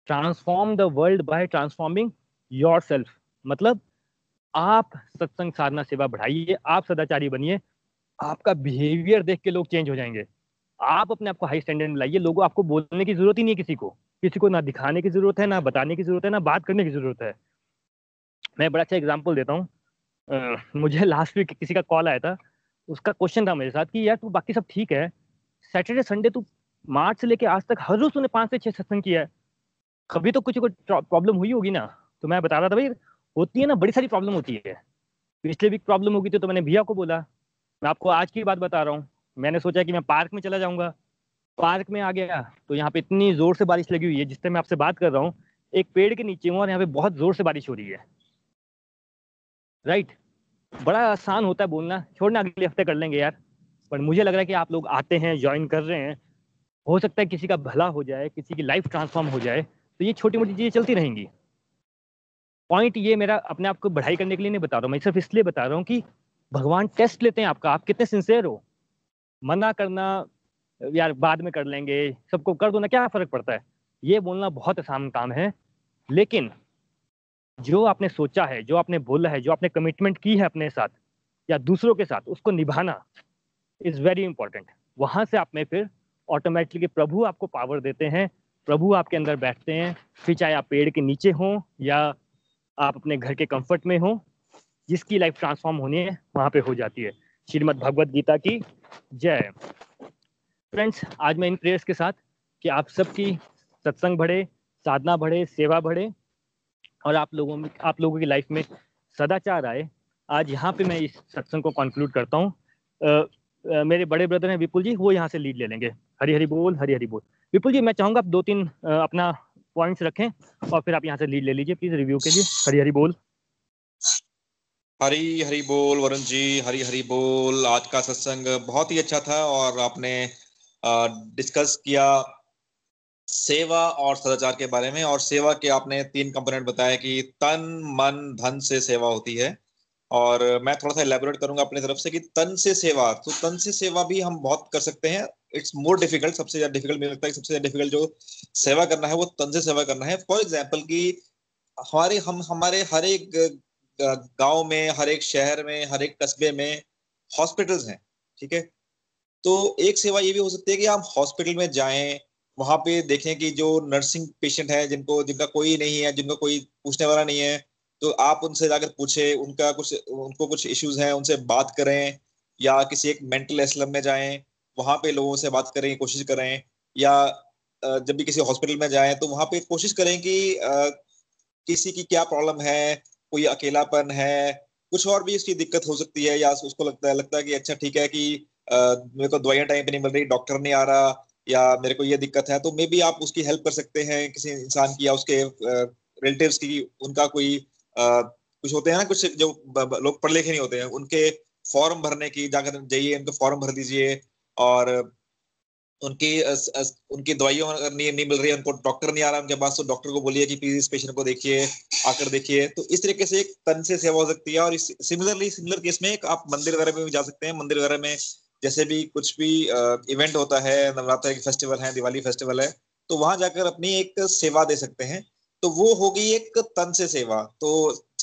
Transform the world by transforming yourself मतलब आप सत्संग साधना सेवा बढ़ाइए, आप सदाचारी बनिए, आपका बिहेवियर देख के लोग चेंज हो जाएँगे। आप अपने आप को हाई स्टैंडर्ड में लाइए, लोगों आपको बोलने की ज़रूरत ही नहीं है किसी को। किसी को ना दिखाने की ज़रूरत है, ना बताने की ज़रूरत है, ना बात करने की ज़रूरत है। मैं बड़ा अच्छा एग्ज़ाम्पल देता हूँ। मुझे लास्ट वीक किसी का कॉल आया था। उसका क्वेश्चन था मेरे साथ कि, यार, तू बाकी सब ठीक है? सैटरडे संडे तू मार्च से लेके आज तक हर रोज तूने पाँच से छह सत्संग किया है। कभी तो कुछ प्रॉब्लम हुई होगी ना? तो मैं बता रहा था, भाई होती है ना, बड़ी सारी प्रॉब्लम होती है। पिछले वीक प्रॉब्लम होगी थी तो मैंने भैया को बोला, मैं आपको आज की बात बता रहा हूँ। मैंने सोचा कि मैं पार्क में चला जाऊँगा। पार्क में आ गया तो यहाँ पे इतनी ज़ोर से बारिश लगी हुई है जिससे मैं आपसे बात कर रहा हूँ, एक पेड़ के नीचे हूँ और यहाँ पे बहुत ज़ोर से बारिश हो रही है। राइट बड़ा आसान होता है बोलना। छोड़ना अगले हफ़्ते कर लेंगे यार। पर मुझे लग रहा है कि आप लोग आते हैं ज्वाइन कर रहे हैं। हो सकता है किसी का भला हो जाए, किसी की लाइफ ट्रांसफॉर्म हो जाए तो ये छोटी मोटी चीज़ें चलती रहेंगी। पॉइंट ये मेरा अपने आप को बढ़ाई करने के लिए नहीं बता रहा हूँ, मैं सिर्फ़ इसलिए बता रहा हूँ कि भगवान टेस्ट लेते हैं आपका, आप कितने सिंसेयर हो। मना करना, यार बाद में कर लेंगे, सबको कर दो ना, क्या फ़र्क पड़ता है? ये बोलना बहुत आसान काम है, लेकिन जो आपने सोचा है, जो आपने बोला है, जो आपने कमिटमेंट की है अपने साथ या दूसरों के साथ, उसको निभाना इज़ वेरी इंपॉर्टेंट वहाँ से आप में फिर ऑटोमेटिकली प्रभु आपको पावर देते हैं, प्रभु आपके अंदर बैठते हैं, फिर चाहे आप पेड़ के नीचे हों या आप अपने घर के कंफर्ट में हो जिसकी लाइफ ट्रांसफॉर्म होनी है वहाँ पे हो जाती है। श्रीमद भगवत गीता की जय। फ्रेंड्स आज मैं इन प्रेयर्स के साथ कि आप सबकी सत्संग बढ़े साधना बढ़े सेवा बढ़े और आप लोगों में आप लोगों की लाइफ में सदाचार आए। आज यहाँ पे मैं इस सत्संग को कंक्लूड करता हूँ। मेरे बड़े ब्रदर हैं विपुल जी वो यहाँ से लीड ले लेंगे। हरी हरी बोल हरी हरी बोल। विपुल जी मैं चाहूँगा आप दो तीन आ, अपना पॉइंट्स रखें और फिर आप यहाँ से लीड ले लीजिए प्लीज़ रिव्यू के लिए। हरी हरी बोल। हरी हरी बोल, वरुण जी, हरी हरी बोल। आज का सत्संग बहुत ही अच्छा था और आपने डिस्कस किया सेवा और सदाचार के बारे में। और सेवा के आपने तीन कंपोनेंट बताया कि तन, मन, धन से सेवा होती है। और मैं थोड़ा सा एलेबोरेट करूँगा अपनी तरफ़ से कि तन से सेवा तो तन से सेवा भी हम बहुत कर सकते हैं। इट्स मोर डिफ़िकल्ट सबसे ज़्यादा डिफ़िकल्ट मुझे लगता है सबसे ज़्यादा डिफ़िकल्ट जो सेवा करना है, वो तन से सेवा करना है। फॉर एग्ज़ाम्पल की हमारे, हम, हमारे हर एक गाँव में, हर एक शहर में, हर एक कस्बे में हॉस्पिटल्स हैं, ठीक है? तो एक सेवा ये भी हो सकती है कि आप हॉस्पिटल में जाएँ, वहाँ पे देखें कि जो नर्सिंग पेशेंट है, जिनको, जिनका कोई नहीं है, जिनको कोई पूछने वाला नहीं है तो आप उनसे जाकर पूछे, उनका कुछ, उनको कुछ इश्यूज़ हैं, उनसे बात करें, या किसी एक मेंटल एसलम में जाएँ वहाँ पे लोगों से बात करें, कोशिश करें, या जब भी किसी हॉस्पिटल में जाएँ तो वहाँ पे कोशिश करें कि किसी की क्या प्रॉब्लम है, कोई अकेलापन है, कुछ और भी उसकी दिक्कत हो सकती है, या उसको लगता है लगता है कि अच्छा ठीक है कि मेरे को दवाइयाँ टाइम पे नहीं मिल रही डॉक्टर नहीं आ रहा, या मेरे को ये दिक्कत है तो मे बी आप उसकी हेल्प कर सकते हैं, किसी इंसान की या उसके रिलेटिव की, उनका कोई कुछ होते हैं ना, कुछ जो लोग पढ़े लिखे नहीं होते हैं, उनके फॉर्म भरने की, जाकर जाइए, उनके फॉर्म भर दीजिए और उनकी अस, अस, उनकी दवाइयों नहीं, नहीं मिल रही है उनको डॉक्टर नहीं आ रहा उनके पास तो डॉक्टर को बोलिए कि प्लीज़ इस पेशेंट को देखिए आकर देखिए। तो इस तरीके से एक तन से सेवा हो सकती है और सिमिलरली सिमिलर केस में आप मंदिर वगैरह में भी जा सकते हैं। मंदिर वगैरह में जैसे भी कुछ भी इवेंट होता है नवरात्र के फेस्टिवल है दिवाली फेस्टिवल है तो वहाँ जाकर अपनी एक सेवा दे सकते हैं। तो वो होगी एक तन से सेवा। तो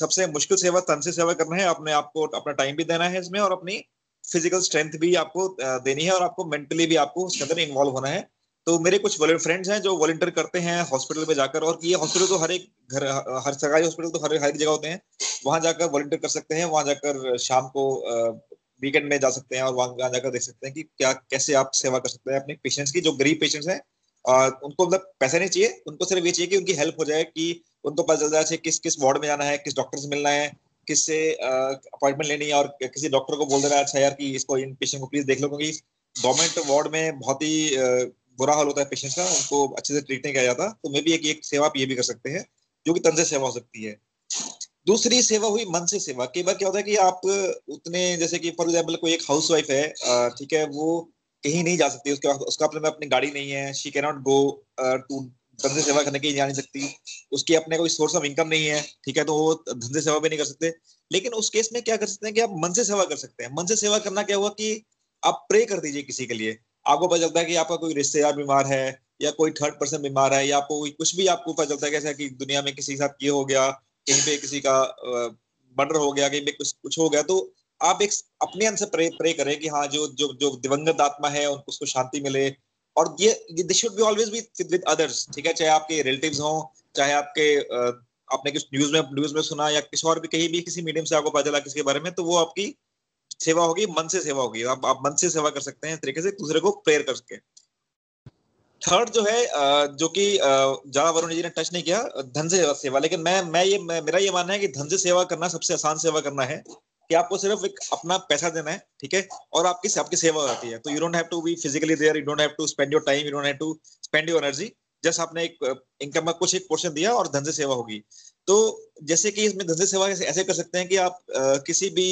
सबसे मुश्किल सेवा तन से सेवा करना है अपने आपको अपना टाइम भी देना है इसमें और अपनी फ़िज़िकल स्ट्रेंथ भी आपको देनी है और आपको मेंटली भी आपको उसके अंदर इन्वॉल्व होना है। तो मेरे कुछ फ्रेंड्स हैं जो वॉलंटियर करते हैं हॉस्पिटल में जाकर और ये हॉस्पिटल तो हर एक घर हर सरकारी हॉस्पिटल तो हर हर एक जगह होते हैं। वहाँ जाकर वॉलंटियर कर सकते हैं, वहाँ जाकर शाम को वीकेंड में जा सकते हैं और वहाँ जाकर देख सकते हैं कि क्या, कैसे आप सेवा कर सकते हैं अपने पेशेंट्स की, जो गरीब पेशेंट्स हैं। और उनको मतलब पैसा नहीं चाहिए, उनको सिर्फ़ ये चाहिए कि उनकी हेल्प हो जाए कि उनको पता चल जाए किस किस वार्ड में जाना है, किस डॉक्टर से मिलना है। किससे अपॉइंटमेंट लेनी है और किसी डॉक्टर को बोल देना अच्छा यार कि इसको इन पेशेंट को प्लीज़ देख लो क्योंकि गवर्नमेंट वार्ड में बहुत ही बुरा हाल होता है पेशेंट का उनको अच्छे से ट्रीट नहीं किया जाता तो मे भी एक, एक सेवा आप ये भी कर सकते हैं जो कि तंज सेवा हो सकती है। दूसरी सेवा हुई मन से सेवा। कई बार क्या होता है कि आप उतने जैसे कि फॉर एग्ज़ाम्पल कोई एक हाउस वाइफ है ठीक है वो कहीं नहीं जा सकती उसके उसका अपने में अपनी गाड़ी नहीं है शी कैनॉट गो टू धंधे सेवा करने के लिए जा नहीं सकती। उसकी अपने कोई सोर्स ऑफ़ इनकम नहीं है, ठीक है तो वो धंधे सेवा भी नहीं कर सकते। लेकिन उस केस में क्या कर सकते हैं कि आप मन से सेवा कर सकते हैं। मन से सेवा करना क्या हुआ कि आप प्रे कर दीजिए किसी के लिए। आपको पता चलता है कि आपका कोई रिश्तेदार बीमार है, या कोई थर्ड पर्सन बीमार है, या आपको कुछ भी आपको पता चलता है कैसा कि दुनिया में किसी के साथ ये हो गया, कहीं पे किसी का मर्डर हो गया, कहीं पे कुछ कुछ हो गया तो आप एक अपने अंदर से प्रे प्रे करें कि हाँ जो जो जो दिवंगत आत्मा है उसको शांति मिले और ये this should be always be with others ठीक है? चाहे आपके रिलेटिव्स हों चाहे आपके आपने कुछ न्यूज़ में न्यूज़ में सुना या किसी और भी कहीं भी किसी मीडियम से आपको पता चला किसी के बारे में तो वो आपकी सेवा होगी मन से सेवा होगी। आप, आप मन से सेवा कर सकते हैं तरीके से दूसरे को प्रेयर कर सके। थर्ड जो है जो कि ज़्यादा वरुण जी ने टच नहीं किया धन से सेवा। लेकिन मैं मैं ये मेरा ये मानना है कि धन से सेवा करना सबसे आसान सेवा करना है। कि आपको सिर्फ़ एक अपना पैसा देना है, ठीक है? और आपकी आपकी सेवा हो जाती है। तो you don't have to be physically there you don't have to spend your time you don't have to spend your energy just आपने एक इनकम का कुछ एक पोर्शन दिया और धन से सेवा होगी। तो जैसे कि इसमें धन से सेवा ऐसे कर सकते हैं कि आप किसी भी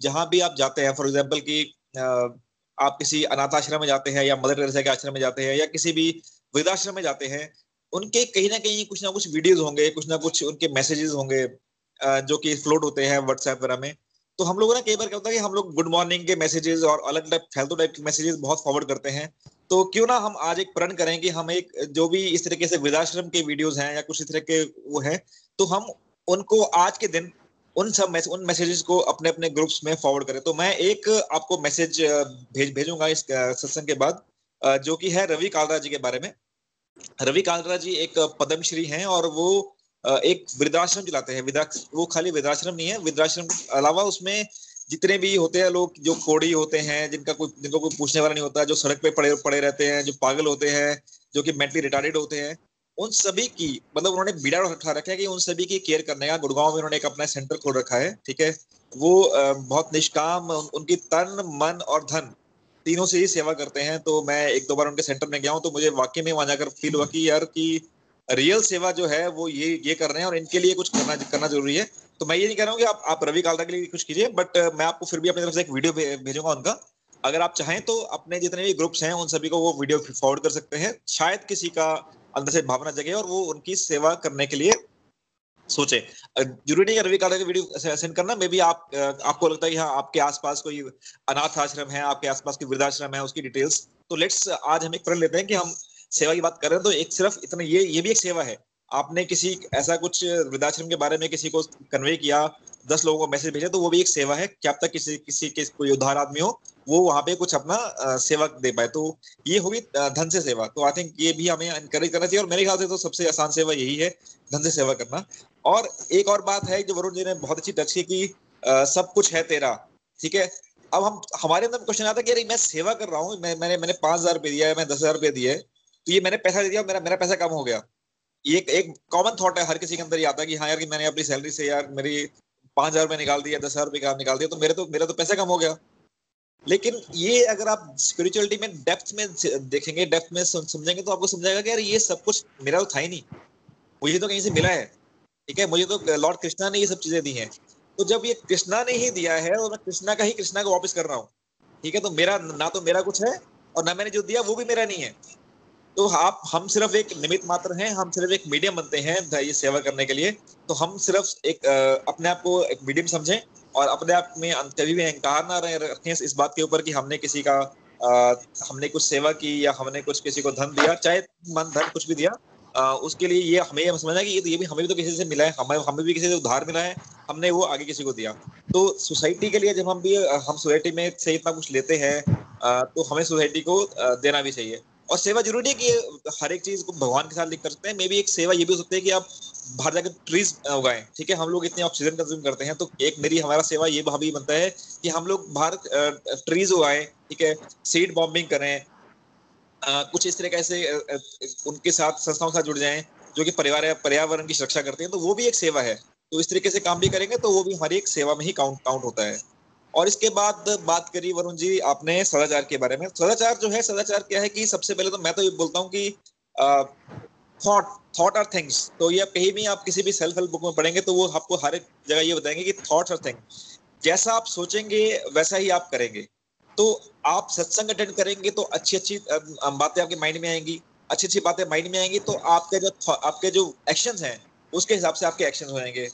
जहाँ भी आप जाते हैं फॉर एग्ज़ाम्पल की आप किसी अनाथ आश्रम में जाते हैं या मदर टेरेसा के आश्रम में जाते हैं या किसी भी वृद्धाश्रम में जाते हैं, उनके कहीं ना कहीं कुछ ना कुछ वीडियोस होंगे, कुछ ना कुछ उनके मैसेजेस होंगे। जो कि फ्लोट होते हैं व्हाट्सएप वगैरह में तो हम लोग ना कई बार क्या होता है कि हम लोग गुड मॉर्निंग के मैसेजेस और अलग अलग फालतू टाइप के मैसेजेस बहुत फॉरवर्ड करते हैं। तो क्यों ना हम आज एक प्रण करें कि हम एक जो भी इस तरीके से वृद्धाश्रम के वीडियोस हैं या कुछ इस तरह के वो है तो हम उनको आज के दिन उन सब मैसे, उन मैसेजेस को अपने अपने ग्रुप्स में फॉरवर्ड करें। तो मैं एक आपको मैसेज भेज भेजूँगा इस सत्संग के बाद जो कि है रवि कालरा जी के बारे में। रवि कालरा जी एक पद्मश्री हैं और वो एक वृद्धाश्रम चलाते हैं। वो खाली वृद्धाश्रम नहीं है। वृद्धाश्रम के अलावा उसमें जितने भी होते हैं लोग, जो कोड़ी होते हैं, जिनका कोई, जिनको कोई पूछने वाला नहीं होता, जो सड़क पे पड़े पड़े रहते हैं, जो पागल होते हैं, जो कि मेंटली रिटार्डेड होते हैं, उन सभी की मतलब उन्होंने बीड़ा उठा रखा है कि उन सभी की केयर करने का, गुड़गांव में उन्होंने एक अपना सेंटर खोल रखा है, ठीक है? वो बहुत निष्काम उनकी तन, मन और धन तीनों से ही सेवा करते हैं। तो मैं एक दो बार उनके सेंटर में गया हूँ तो मुझे वाकई में वहाँ जाकर फील हुआ कि यार की रियल सेवा जो है, वो ये ये कर रहे हैं और इनके लिए कुछ करना करना ज़रूरी है। तो मैं ये नहीं कह रहा हूँ कि आप आप रवि कालरा के लिए कुछ कीजिए बट मैं आपको फिर भी अपनी तरफ़ से एक वीडियो भेजूँगा उनका। अगर आप चाहें तो अपने जितने भी ग्रुप्स हैं, उन सभी को वो वीडियो फॉरवर्ड कर सकते हैं। शायद किसी का अंदर से भावना जगे और वो उनकी सेवा करने के लिए सोचे। ज़रूरी नहीं है रवि काला का वीडियो सेंड करना। मे भी आप आपको लगता है हाँ आपके आसपास कोई अनाथ आश्रम है, आपके आसपास कोई वृद्धाश्रम है, उसकी डिटेल्स तो लेट्स आज हम एक प्रण लेते हैं कि हम सेवा की बात कर रहे हैं तो एक सिर्फ़ इतना ये ये भी एक सेवा है। आपने किसी ऐसा कुछ वृद्धाश्रम के बारे में किसी को कन्वे किया, दस लोगों को मैसेज भेजा तो वो भी एक सेवा है। कि अब तक किसी किसी के कोई उद्धार आदमी हो, वो वहाँ पे कुछ अपना सेवा दे पाए। तो ये होगी धन से सेवा। तो आई थिंक ये भी हमें इनकरेज करना चाहिए, और मेरे ख्याल से तो सबसे आसान सेवा यही है, धन से सेवा करना। और एक और बात है, जो वरुण जी ने बहुत अच्छी टच की कि सब कुछ है तेरा, ठीक है? अब हम, हमारे अंदर क्वेश्चन आता है कि अरे मैं सेवा कर रहा हूँ, मैं, मैंने मैंने पाँच हज़ार रुपये दिया है, मैं दस हज़ार रुपये दिए तो ये मैंने पैसा दे दिया मेरा मेरा पैसा कम हो गया। ये एक कॉमन थॉट है, हर किसी के अंदर ये आता है कि हाँ यार कि मैंने अपनी सैलरी से यार मेरी पाँच हज़ार रुपये निकाल दिया, दस हज़ार रुपये निकाल दिया तो मेरे तो मेरा तो पैसा कम हो गया। लेकिन ये अगर आप स्पिरिचुअलिटी में डेप्थ में देखेंगे डेप्थ में समझेंगे तो आपको समझाएगा कि यार ये सब कुछ मेरा तो था ही नहीं। मुझे तो कहीं से मिला है, ठीक है? मुझे तो लॉर्ड कृष्णा ने ये सब चीज़ें दी हैं। तो जब ये कृष्णा ने ही दिया है और मैं कृष्णा का ही कृष्णा को वापस कर रहा हूँ, ठीक है? तो मेरा, ना तो मेरा कुछ है और ना मैंने जो दिया वो भी मेरा नहीं है। तो आप हम सिर्फ़ एक निमित मात्र हैं हम सिर्फ़ एक मीडियम बनते हैं ये सेवा करने के लिए। तो हम सिर्फ़ एक अपने आप को एक मीडियम समझें और अपने आप में कभी भी अहंकार ना रखें इस बात के ऊपर कि हमने किसी का आ, हमने कुछ सेवा की या हमने कुछ किसी को धन दिया चाहे मन धन कुछ भी दिया आ, उसके लिए ये हमें ये समझना कि ये तो ये भी हमें भी तो किसी से मिला है हमें हमें भी किसी से उधार मिला है हमने वो आगे किसी को दिया। तो सोसाइटी के लिए जब हम भी हम सोसाइटी में से इतना कुछ लेते हैं तो हमें सोसाइटी को देना भी चाहिए। और सेवा ज़रूरी है कि हर एक चीज़ को भगवान के साथ लिख कर सकते हैं। मे भी एक सेवा ये भी हो सकती है कि आप बाहर जाकर ट्रीज उगाएँ ठीक है? हम लोग इतने ऑक्सीजन कंज्यूम करते हैं तो एक मेरी हमारा सेवा ये भाभी बनता है कि हम लोग बाहर ट्रीज उगाएँ ठीक है? सीड बॉम्बिंग करें आ, कुछ इस तरह कैसे उनके साथ संस्थाओं के साथ जुड़ जाएँ जो कि परिवार पर्यावरण की सुरक्षा करते हैं तो वो भी एक सेवा है। तो इस तरीके से काम भी करेंगे तो वो भी हमारी एक सेवा में ही काउंट काउंट होता है। और इसके बाद बात करी वरुण जी, आपने सदाचार के बारे में। सदाचार जो है, सदाचार क्या है कि सबसे पहले तो मैं तो ये बोलता हूँ कि थॉट थॉट आर थिंग्स तो ये कहीं भी आप किसी भी सेल्फ हेल्प बुक में पढ़ेंगे तो वो आपको हर एक जगह ये बताएँगे कि थॉट्स आर थिंग जैसा आप सोचेंगे, वैसा ही आप करेंगे। तो आप सत्संग अटेंड करेंगे तो अच्छी अच्छी बातें आपके माइंड में आएँगी। अच्छी अच्छी बातें माइंड में आएँगी तो आपके जो आपके जो एक्शन हैं, उसके हिसाब से आपके एक्शन हो जाएँगे।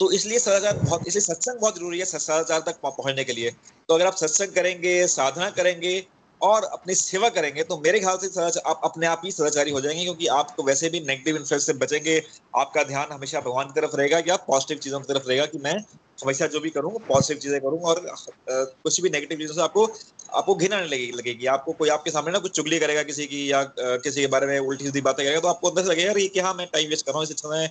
तो इसलिए सदाचार बहुत, इसलिए सत्संग बहुत ज़रूरी है सदाचार तक पहुँचने के लिए। तो अगर आप सत्संग करेंगे, साधना करेंगे और अपनी सेवा करेंगे तो मेरे ख्याल से आप अपने आप ही सदाचारी हो जाएँगे क्योंकि आपको वैसे भी नेगेटिव इन्फ्लुएंस से बचेंगे। आपका ध्यान हमेशा भगवान की तरफ़ रहेगा या पॉजिटिव चीज़ों की तरफ़ रहेगा कि मैं हमेशा जो भी करूँ पॉजिटिव चीज़ें करूँ और कुछ भी नेगेटिव चीज़ों से आपको आपको घिन आने लगेगी लगेगी। आपको कोई आपके सामने ना कुछ चुगली करेगा किसी की या किसी के बारे में उल्टी सीधी बातें करेगा तो आपको अंदर से लगेगा ये कि हाँ मैं टाइम वेस्ट कर रहा हूँ, इस मैं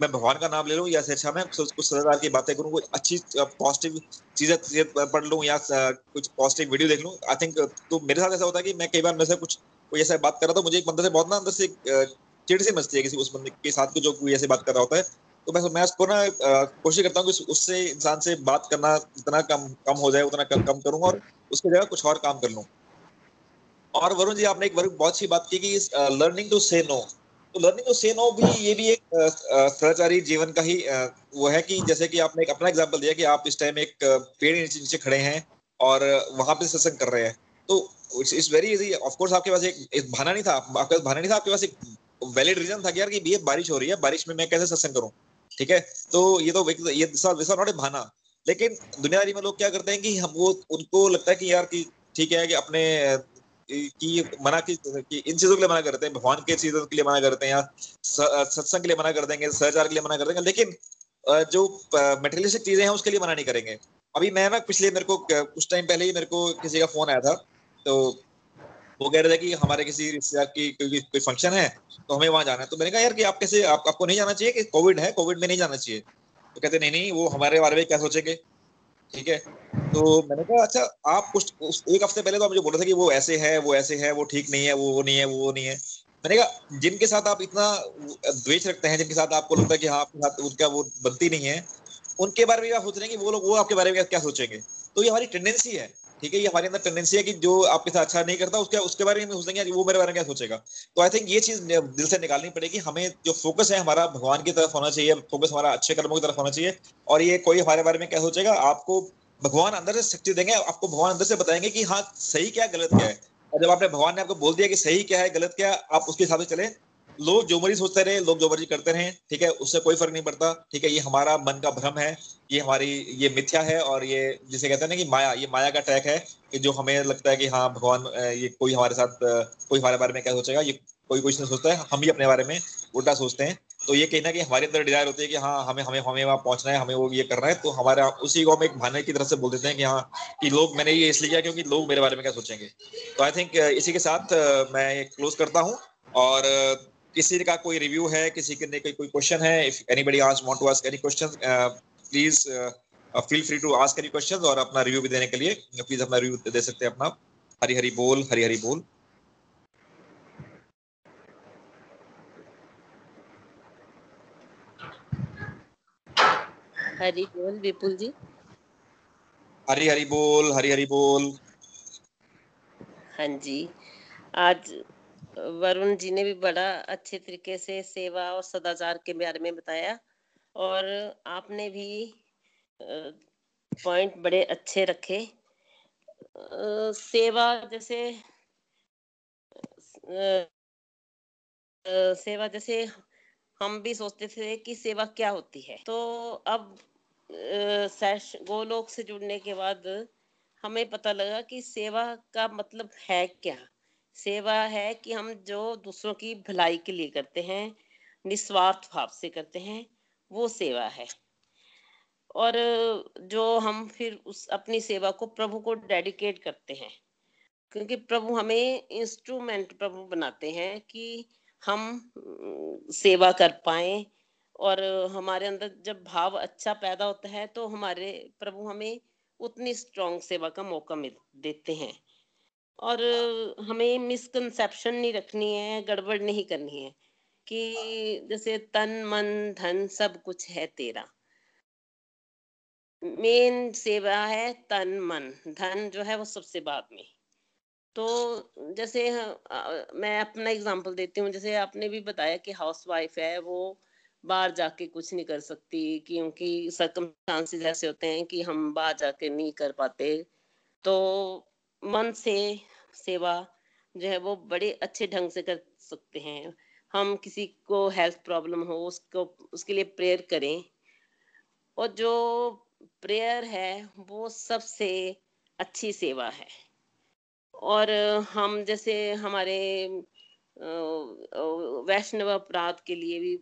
मैं भगवान का नाम ले लूँ या अच्छा मैं कुछ सदाचार की बातें करूँ, कुछ अच्छी पॉजिटिव चीज़ें पढ़ लूँ या कुछ पॉजिटिव वीडियो देख लूँ। आई थिंक तो मेरे साथ ऐसा होता है कि मैं कई बार मेरे से कुछ कोई ऐसा बात कर रहा था, मुझे एक बंदे से बहुत ना अंदर से चिड़ से मचती है किसी उस बंदे के साथ जो कोई ऐसे बात कर रहा होता है। तो मैं मैं उसको ना कोशिश करता हूँ कि उससे इंसान से बात करना जितना कम कम हो जाए, उतना कम कम करूँ और उसकी जगह कुछ और काम कर लूँ। और वरुण जी, आपने एक बहुत अच्छी बात की कि लर्निंग टू से नो तो लर्निंग टू से नो भी ये भी एक सदाचारी जीवन का ही वो है कि जैसे कि आपने एक अपना एग्ज़ाम्पल दिया कि आप इस टाइम एक पेड़ नीचे नीचे खड़े हैं और वहाँ पे सत्संग कर रहे हैं। तो it's very easy of course आपके पास एक, एक भाना नहीं था आपके पास भाना नहीं था आपके पास एक वैलिड रीजन था कि यार कि ये बारिश हो रही है बारिश में मैं कैसे सत्संग करूँ? ठीक है? तो ये तो ये नॉट ए भाना लेकिन दुनियादारी में लोग क्या करते हैं कि हम वो उनको लगता है कि यार कि ठीक है कि अपने कि ये मना की कि इन चीज़ों के लिए मना करते हैं भगवान के चीज़ों के लिए मना करते हैं या सत्संग के लिए मना कर देंगे सहचार के लिए मना कर देंगे लेकिन जो मेटेरियलिस्टिक चीज़ें हैं उसके लिए मना नहीं करेंगे। अभी मैं ना पिछले मेरे को कुछ टाइम पहले ही मेरे को किसी का फ़ोन आया था तो वो कह रहे थे कि हमारे किसी रिश्तेदार की कोई कोई फ़ंक्शन है तो हमें वहाँ जाना है। तो मैंने कहा यार कि आप कैसे आप, आपको नहीं जाना चाहिए कि कोविड है? कोविड में नहीं जाना चाहिए? तो कहते नहीं नहीं वो हमारे बारे में क्या सोचेंगे? ठीक है? तो मैंने कहा अच्छा आप कुछ एक हफ़्ते पहले तो आप मुझे बोल रहे थे कि वो ऐसे है, वो ऐसे है, वो ठीक नहीं है, वो वो नहीं है, वो वो नहीं है। मैंने कहा, जिनके साथ आप इतना द्वेष रखते हैं, जिनके साथ आपको लगता है कि हाँ आपके साथ उनका वो बनती नहीं है, उनके बारे में आप सोच रहे हैं कि वो लोग, वो आपके बारे में क्या सोचेंगे? तो ये हमारी टेंडेंसी है, ठीक है? ये हमारे अंदर टेंडेंसी है कि जो आपके साथ अच्छा नहीं करता, उसके उसके बारे में सोचेंगे वो मेरे बारे में क्या सोचेगा? तो आई थिंक ये चीज़ दिल से निकालनी पड़ेगी। हमें जो फोकस है हमारा भगवान की तरफ़ होना चाहिए फोकस हमारा अच्छे कर्मों की तरफ़ होना चाहिए और ये कोई हमारे बारे में क्या सोचेगा? आपको भगवान अंदर से शक्ति देंगे, आपको भगवान अंदर से बताएँगे कि हाँ सही क्या, गलत क्या है। और जब आपने भगवान ने आपको बोल दिया कि सही क्या है, गलत क्या है आप उसके हिसाब से चले। लोग जो मर्ज़ी सोचते रहे, लोग जो मर्ज़ी करते रहे, ठीक है, उससे कोई फ़र्क नहीं पड़ता, ठीक है। ये हमारा मन का भ्रम है, ये हमारी, ये मिथ्या है और ये, जिसे कहते हैं ना कि माया, ये माया का ट्रैक है कि जो हमें लगता है कि हाँ भगवान ये कोई हमारे साथ कोई हमारे बारे में क्या सोचेगा, ये कोई कुछ नहीं सोचता है, हम ही अपने बारे में उल्टा सोचते हैं। तो ये कहना कि हमारे अंदर डिज़ायर होती है कि हाँ हमें हमें हमें वहाँ पहुँचना है, हमें वो ये करना है। तो हमारा उसी को हम एक भाने की तरफ़ से बोल देते हैं कि हाँ कि लोग, मैंने ये इसलिए किया क्योंकि लोग मेरे बारे में क्या सोचेंगे। तो आई थिंक इसी के साथ मैं क्लोज करता हूँ और किसी का कोई रिव्यू है, किसी के कोई कोई क्वेश्चन है if anybody ask want to ask any question please feel free to ask any question और अपना रिव्यू भी देने के लिए प्लीज़ अपना रिव्यू दे सकते हैं अपना। हरी हरी बोल हरी हरी बोल। हरी बोल विपुल जी। हरी हरी बोल हरी हरी बोल। हाँ जी। आज वरुण जी ने भी बड़ा अच्छे तरीके से सेवा और सदाचार के बारे में बताया और आपने भी पॉइंट बड़े अच्छे रखे। सेवा जैसे सेवा जैसे हम भी सोचते थे कि सेवा क्या होती है। तो अब गोलोक से जुड़ने के बाद हमें पता लगा कि सेवा का मतलब है क्या। सेवा है कि हम जो दूसरों की भलाई के लिए करते हैं, निस्वार्थ भाव से करते हैं, वो सेवा है। और जो हम फिर उस अपनी सेवा को प्रभु को डेडिकेट करते हैं, क्योंकि प्रभु हमें इंस्ट्रूमेंट प्रभु बनाते हैं कि हम सेवा कर पाए और हमारे अंदर जब भाव अच्छा पैदा होता है तो हमारे प्रभु हमें उतनी स्ट्रॉन्ग सेवा का मौका मिल, देते हैं। और हमें मिसकंसेप्शन नहीं रखनी है, गड़बड़ नहीं करनी है कि जैसे तन, मन, धन सब कुछ है तेरा। मेन सेवा है तन, मन। धन जो है वो सबसे बाद में। तो जैसे मैं अपना एग्जांपल देती हूँ। जैसे आपने भी बताया कि हाउस वाइफ है, वो बाहर जाके कुछ नहीं कर सकती, क्योंकि सर्कमस्टांसेस ऐसे होते हैं कि हम बाहर जाके नहीं कर पाते। तो मन से सेवा जो है, वो बड़े अच्छे ढंग से कर सकते हैं। हम किसी को हेल्थ प्रॉब्लम हो, उसको, उसके लिए प्रेयर करें। और जो प्रेयर है, वो सबसे अच्छी सेवा है। और हम जैसे हमारे वैष्णव अपराध के लिए भी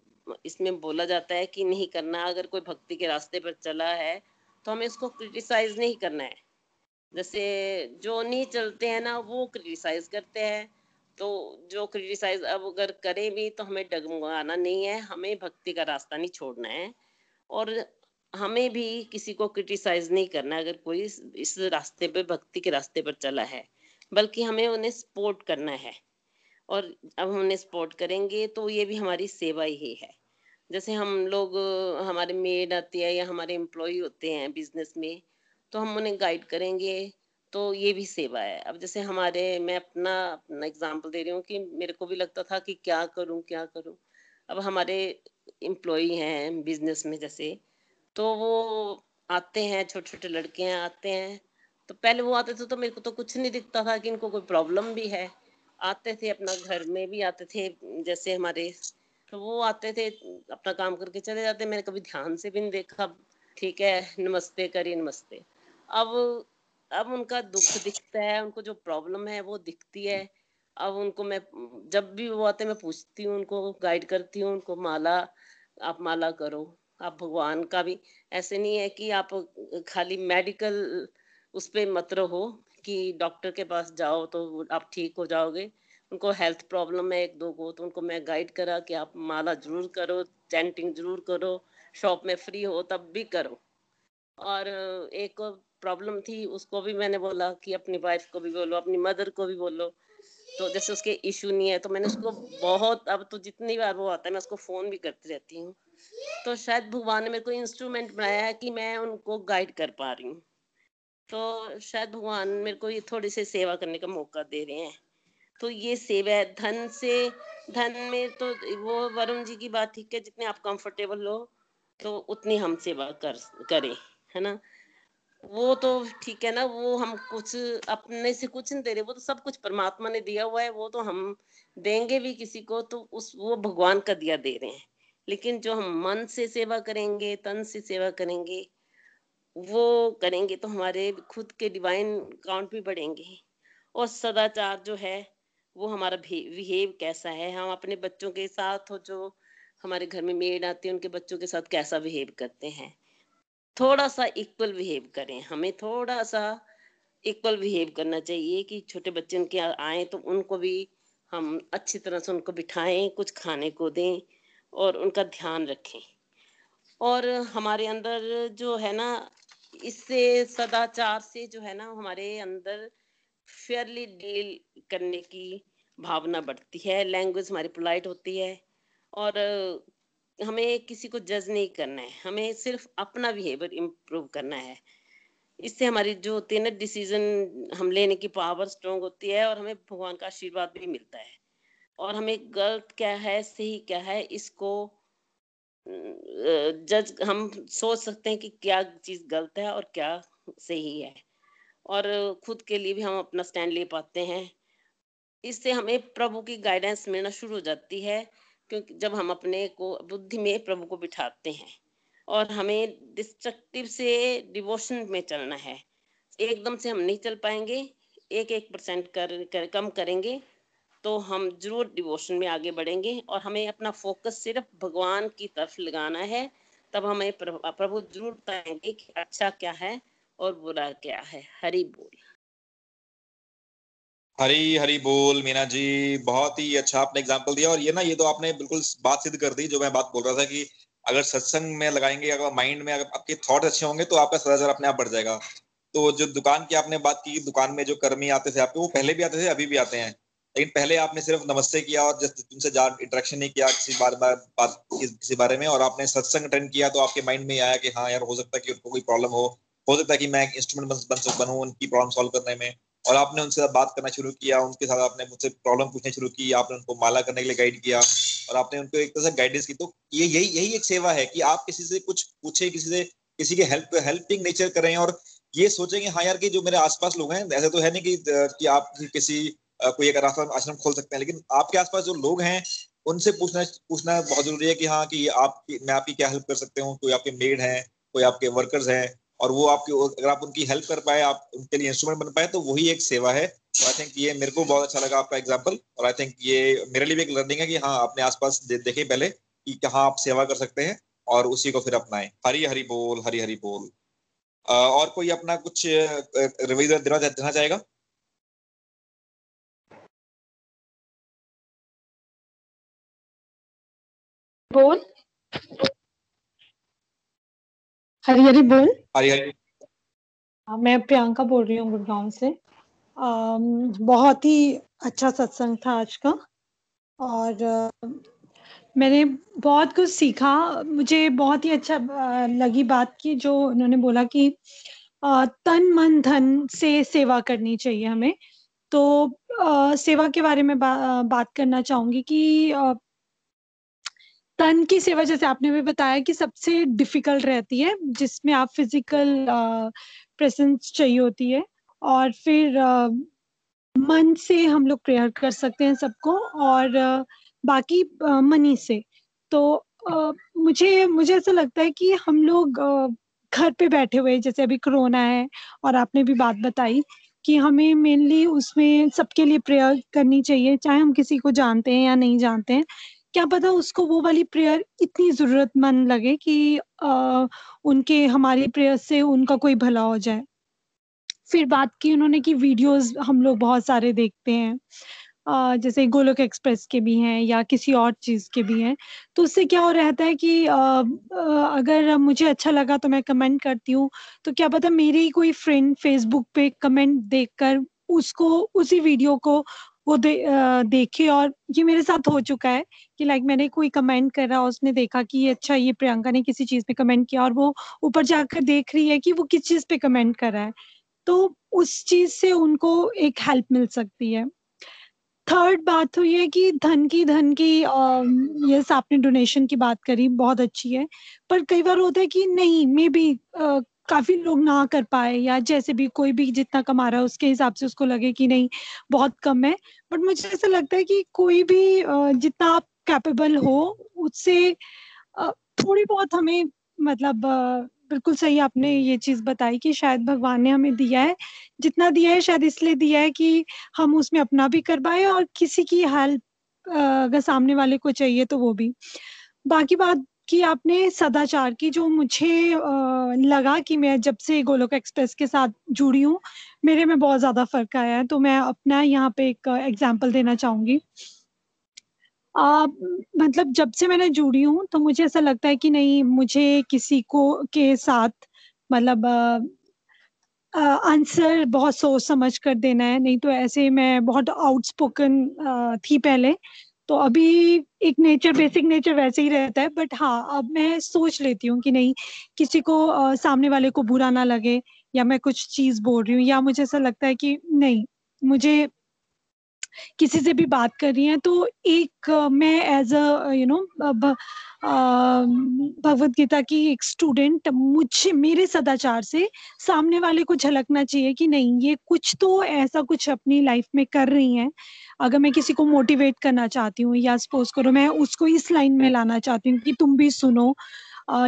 इसमें बोला जाता है कि नहीं करना, अगर कोई भक्ति के रास्ते पर चला है तो हमें इसको क्रिटिसाइज नहीं करना है। जैसे जो नहीं चलते हैं ना, वो क्रिटिसाइज करते हैं। तो जो क्रिटिसाइज अब अगर करें भी तो हमें डगमगाना नहीं है, हमें भक्ति का रास्ता नहीं छोड़ना है। और हमें भी किसी को क्रिटिसाइज नहीं करना, अगर कोई इस रास्ते पे, भक्ति के रास्ते पर चला है। बल्कि हमें उन्हें सपोर्ट करना है। और अब हम उन्हें सपोर्ट करेंगे तो ये भी हमारी सेवा ही है। जैसे हम लोग, हमारे मेड आती है या हमारे एम्प्लॉय होते हैं बिज़नेस में तो हम उन्हें गाइड करेंगे तो ये भी सेवा है। अब जैसे हमारे, मैं अपना अपना एग्जांपल दे रही हूँ कि मेरे को भी लगता था कि क्या करूँ क्या करूँ। अब हमारे एम्प्लॉय हैं बिज़नेस में जैसे तो वो आते हैं छोटे छोटे लड़के हैं आते हैं तो पहले वो आते थे तो मेरे को तो कुछ नहीं दिखता था कि इनको कोई प्रॉब्लम भी है। आते थे अपना घर में भी आते थे, जैसे हमारे तो वो आते थे, अपना काम करके चले जाते। मैंने कभी ध्यान से भी नहीं देखा। ठीक है, नमस्ते करी नमस्ते। अब अब उनका दुख दिखता है, उनको जो प्रॉब्लम है वो दिखती है। अब उनको मैं, जब भी वो आते मैं पूछती हूँ, उनको गाइड करती हूँ, उनको माला, आप माला करो। आप भगवान का भी, ऐसे नहीं है कि आप खाली मेडिकल उस पर मत रहो कि डॉक्टर के पास जाओ तो आप ठीक हो जाओगे। उनको हेल्थ प्रॉब्लम है एक दो को तो उनको मैं गाइड करा कि आप माला ज़रूर करो चैंटिंग ज़रूर करो शॉप में फ्री हो तब भी करो। और एक प्रॉब्लम थी, उसको भी मैंने बोला कि अपनी वाइफ को भी बोलो, अपनी मदर को भी बोलो। तो जैसे उसके इशू नहीं है तो मैंने उसको बहुत, अब तो जितनी बार वो आता है, मैं उसको फ़ोन भी करती रहती हूँ। तो शायद भगवान ने मेरे को इंस्ट्रूमेंट बनाया है कि मैं उनको गाइड कर पा रही हूँ। तो शायद भगवान मेरे को ये थोड़ी सी सेवा करने का मौका दे रहे हैं। तो ये सेवा है, धन से, धन में तो वो वरुण जी की बात ठीक है, जितने आप कंफर्टेबल हो तो उतनी हम सेवा कर, करें, है ना? वो तो ठीक है ना, वो हम कुछ अपने से कुछ नहीं दे रहे, वो तो सब कुछ परमात्मा ने दिया हुआ है, वो तो हम देंगे भी किसी को तो उस, वो भगवान का दिया दे रहे हैं। लेकिन जो हम मन से सेवा करेंगे, तन से सेवा करेंगे वो करेंगे तो हमारे खुद के डिवाइन काउंट भी बढ़ेंगे। और सदाचार जो है, वो हमारा बिहेव कैसा है? हम अपने बच्चों के साथ हो जो हमारे घर में मेड आती है, उनके बच्चों के साथ कैसा बिहेव करते हैं? थोड़ा सा इक्वल बिहेव करें। हमें थोड़ा सा इक्वल बिहेव करना चाहिए कि छोटे बच्चे उनके आए तो उनको भी हम अच्छी तरह से उनको बिठाएँ, कुछ खाने को दें और उनका ध्यान रखें। और हमारे अंदर जो है ना इससे सदाचार से जो है ना हमारे अंदर फेयरली डील करने की भावना बढ़ती है लैंग्वेज हमारी पोलाइट होती है और हमें किसी को जज नहीं करना है, हमें सिर्फ़ अपना बिहेवियर इम्प्रूव करना है। इससे हमारी जो होती है ना डिसीज़न हम लेने की पावर स्ट्रोंग होती है और हमें भगवान का आशीर्वाद भी मिलता है। और हमें गलत क्या है, सही क्या है, इसको जज हम सोच सकते हैं कि क्या चीज़ गलत है और क्या सही है। और खुद के लिए भी हम अपना स्टैंड ले पाते हैं। इससे हमें प्रभु की गाइडेंस मिलना शुरू हो जाती है क्योंकि जब हम अपने को बुद्धि में प्रभु को बिठाते हैं। और हमें डिस्ट्रक्टिव से डिवोशन में चलना है। एकदम से हम नहीं चल पाएँगे एक एक परसेंट कर, कर कम करेंगे। तो हम ज़रूर डिवोशन में आगे बढ़ेंगे और हमें अपना फोकस सिर्फ़ भगवान की तरफ़ लगाना है। तब हमें प्रभु ज़रूर बताएँगे कि अच्छा क्या है और बुरा क्या है। हरी बोल। हरी हरी बोल, मीना जी, बहुत ही अच्छा आपने एग्ज़ाम्पल दिया और ये ना, ये तो आपने बिल्कुल बात सिद्ध कर दी, जो मैं बात बोल रहा था कि अगर सत्संग में लगाएँगे, अगर माइंड में अगर आपके थॉट अच्छे होंगे तो आपका सदाचार अपने आप बढ़ जाएगा। तो जो दुकान की आपने बात की दुकान में जो कर्मी आते थे आपके, वो पहले भी आते थे, अभी भी आते हैं। लेकिन पहले आपने सिर्फ़ नमस्ते किया और जस्ट जा इंटरेक्शन नहीं किया किसी बार बार बात किसी बारे में और आपने सत्संग अटेंड किया तो आपके माइंड में आया कि हाँ यार हो सकता है कि उनको कोई प्रॉब्लम हो। हो सकता है कि मैं एक इंस्ट्रूमेंट बन, बन बनूं उनकी प्रॉब्लम सॉल्व करने में। और आपने उनसे बात करना शुरू किया उनके साथ आपने मुझसे प्रॉब्लम पूछने शुरू की आपने उनको माला करने के लिए गाइड किया और आपने उनको एक तरह से गाइडेंस की। तो ये यही यही एक सेवा है कि आप किसी से कुछ पूछे किसी से किसी के हेल्प हेल्पिंग नेचर करें और ये सोचें कि हाँ यार कि जो मेरे आसपास लोग हैं ऐसे तो है नहीं कि, कि आप किसी कोई एक आश्रम आश्रम खोल सकते हैं लेकिन आपके आसपास जो लोग हैं उनसे पूछना पूछना बहुत ज़रूरी है कि हाँ कि आप मैं आपकी क्या हेल्प कर सकते हूँ? कोई आपके मेड हैं कोई आपके वर्कर्स हैं और वो आपकी अगर आप उनकी हेल्प कर पाए आप उनके लिए इंस्ट्रूमेंट बन पाए तो वही एक सेवा है। तो आई थिंक ये मेरे को बहुत अच्छा लगा आपका एग्ज़ाम्पल और आई थिंक ये मेरे लिए भी एक लर्निंग है कि हाँ अपने आसपास दे, देखें पहले कि कहाँ आप सेवा कर सकते हैं और उसी को फिर अपनाएँ। हरी हरी बोल हरी हरी बोल। और कोई अपना कुछ रिवीजन देना देना चाहेगा? बोल। हरी हरी बोल। हरी हरी मैं प्रियंका बोल रही हूँ गुड़गांव से। आ, बहुत ही अच्छा सत्संग था आज का। और आ, मैंने बहुत कुछ सीखा। मुझे बहुत ही अच्छा लगी बात की जो उन्होंने बोला कि आ, तन मन धन से सेवा करनी चाहिए हमें। तो सेवा के बारे में बा, बात करना चाहूँगी कि आ, तन की सेवा जैसे आपने भी बताया कि सबसे डिफ़िकल्ट रहती है जिसमें आप फ़िज़िकल प्रेजेंस चाहिए होती है और फिर आ, मन से हम लोग प्रेयर कर सकते हैं सबको और आ, बाकी आ, मनी से। तो मुझे मुझे ऐसा लगता है कि हम लोग घर पे बैठे हुए जैसे अभी कोरोना है और आपने भी बात बताई कि हमें मेनली उसमें सबके लिए प्रेयर करनी चाहिए चाहे हम किसी को जानते हैं या नहीं जानते हैं। क्या पता उसको वो वाली प्रेयर इतनी जरूरतमंद लगे कि आ, उनके हमारी प्रेयर से उनका कोई भला हो जाए। फिर बात की उन्होंने कि वीडियोस हम लोग बहुत सारे देखते हैं। आ, जैसे गोलोक एक्सप्रेस के भी हैं या किसी और चीज़ के भी हैं। तो उससे क्या हो रहता है कि आ, आ, अगर मुझे अच्छा लगा तो मैं कमेंट करती हूँ। तो क्या पता मेरी कोई फ्रेंड फेसबुक पे कमेंट देखकर उसको उसी वीडियो को वो दे, देखे और ये मेरे साथ हो चुका है कि लाइक मैंने कोई कमेंट कर रहा उसने देखा कि ये अच्छा ये प्रियंका ने किसी चीज़ पे कमेंट किया और वो ऊपर जाकर देख रही है कि वो किस चीज़ पे कमेंट कर रहा है। तो उस चीज़ से उनको एक हेल्प मिल सकती है। थर्ड बात हुई है कि धन की धन की ये आपने डोनेशन की बात करी बहुत अच्छी है। पर कई बार होता है कि नहीं मे बी काफ़ी लोग ना कर पाए या जैसे भी कोई भी जितना कमा रहा है, उसके हिसाब से उसको लगे कि नहीं, बहुत कम है। बट मुझे ऐसा लगता है कि कोई भी जितना आप कैपेबल हो, उससे थोड़ी बहुत हमें मतलब बिल्कुल सही आपने ये चीज़ बताई कि शायद भगवान ने हमें दिया है। जितना दिया है, शायद इसलिए दिया है कि हम उसमें अपना भी कर पाए और किसी की हेल्प अगर सामने वाले को चाहिए तो वो भी। बाकी बात की आपने सदाचार की जो मुझे लगा कि मैं जब से गोलोक एक्सप्रेस के साथ जुड़ी हूँ मेरे में बहुत ज़्यादा फ़र्क आया है तो मैं अपना यहाँ पे एक एग्ज़ाम्पल देना चाहूँगी। आ, मतलब जब से मैंने जुड़ी हूँ तो मुझे ऐसा लगता है कि नहीं मुझे किसी को के साथ मतलब आंसर बहुत सोच समझ कर देना है नहीं तो ऐसे मैं बहुत आउटस्पोकन थी पहले। तो अभी एक नेचर बेसिक नेचर वैसे ही रहता है बट हाँ अब मैं सोच लेती हूँ कि नहीं किसी को आ, सामने वाले को बुरा ना लगे या मैं कुछ चीज़ बोल रही हूँ या मुझे ऐसा लगता है कि नहीं मुझे किसी से भी बात कर रही हैं तो एक मैं as a you know Bhagavad Gita की एक स्टूडेंट मुझे, मेरे सदाचार से सामने वाले को झलकना चाहिए कि नहीं, ये कुछ तो ऐसा कुछ अपनी लाइफ में कर रही हैं। अगर मैं किसी को मोटिवेट करना चाहती हूँ या सपोज़ करो, मैं उसको इस लाइन में लाना चाहती हूँ कि तुम भी सुनो।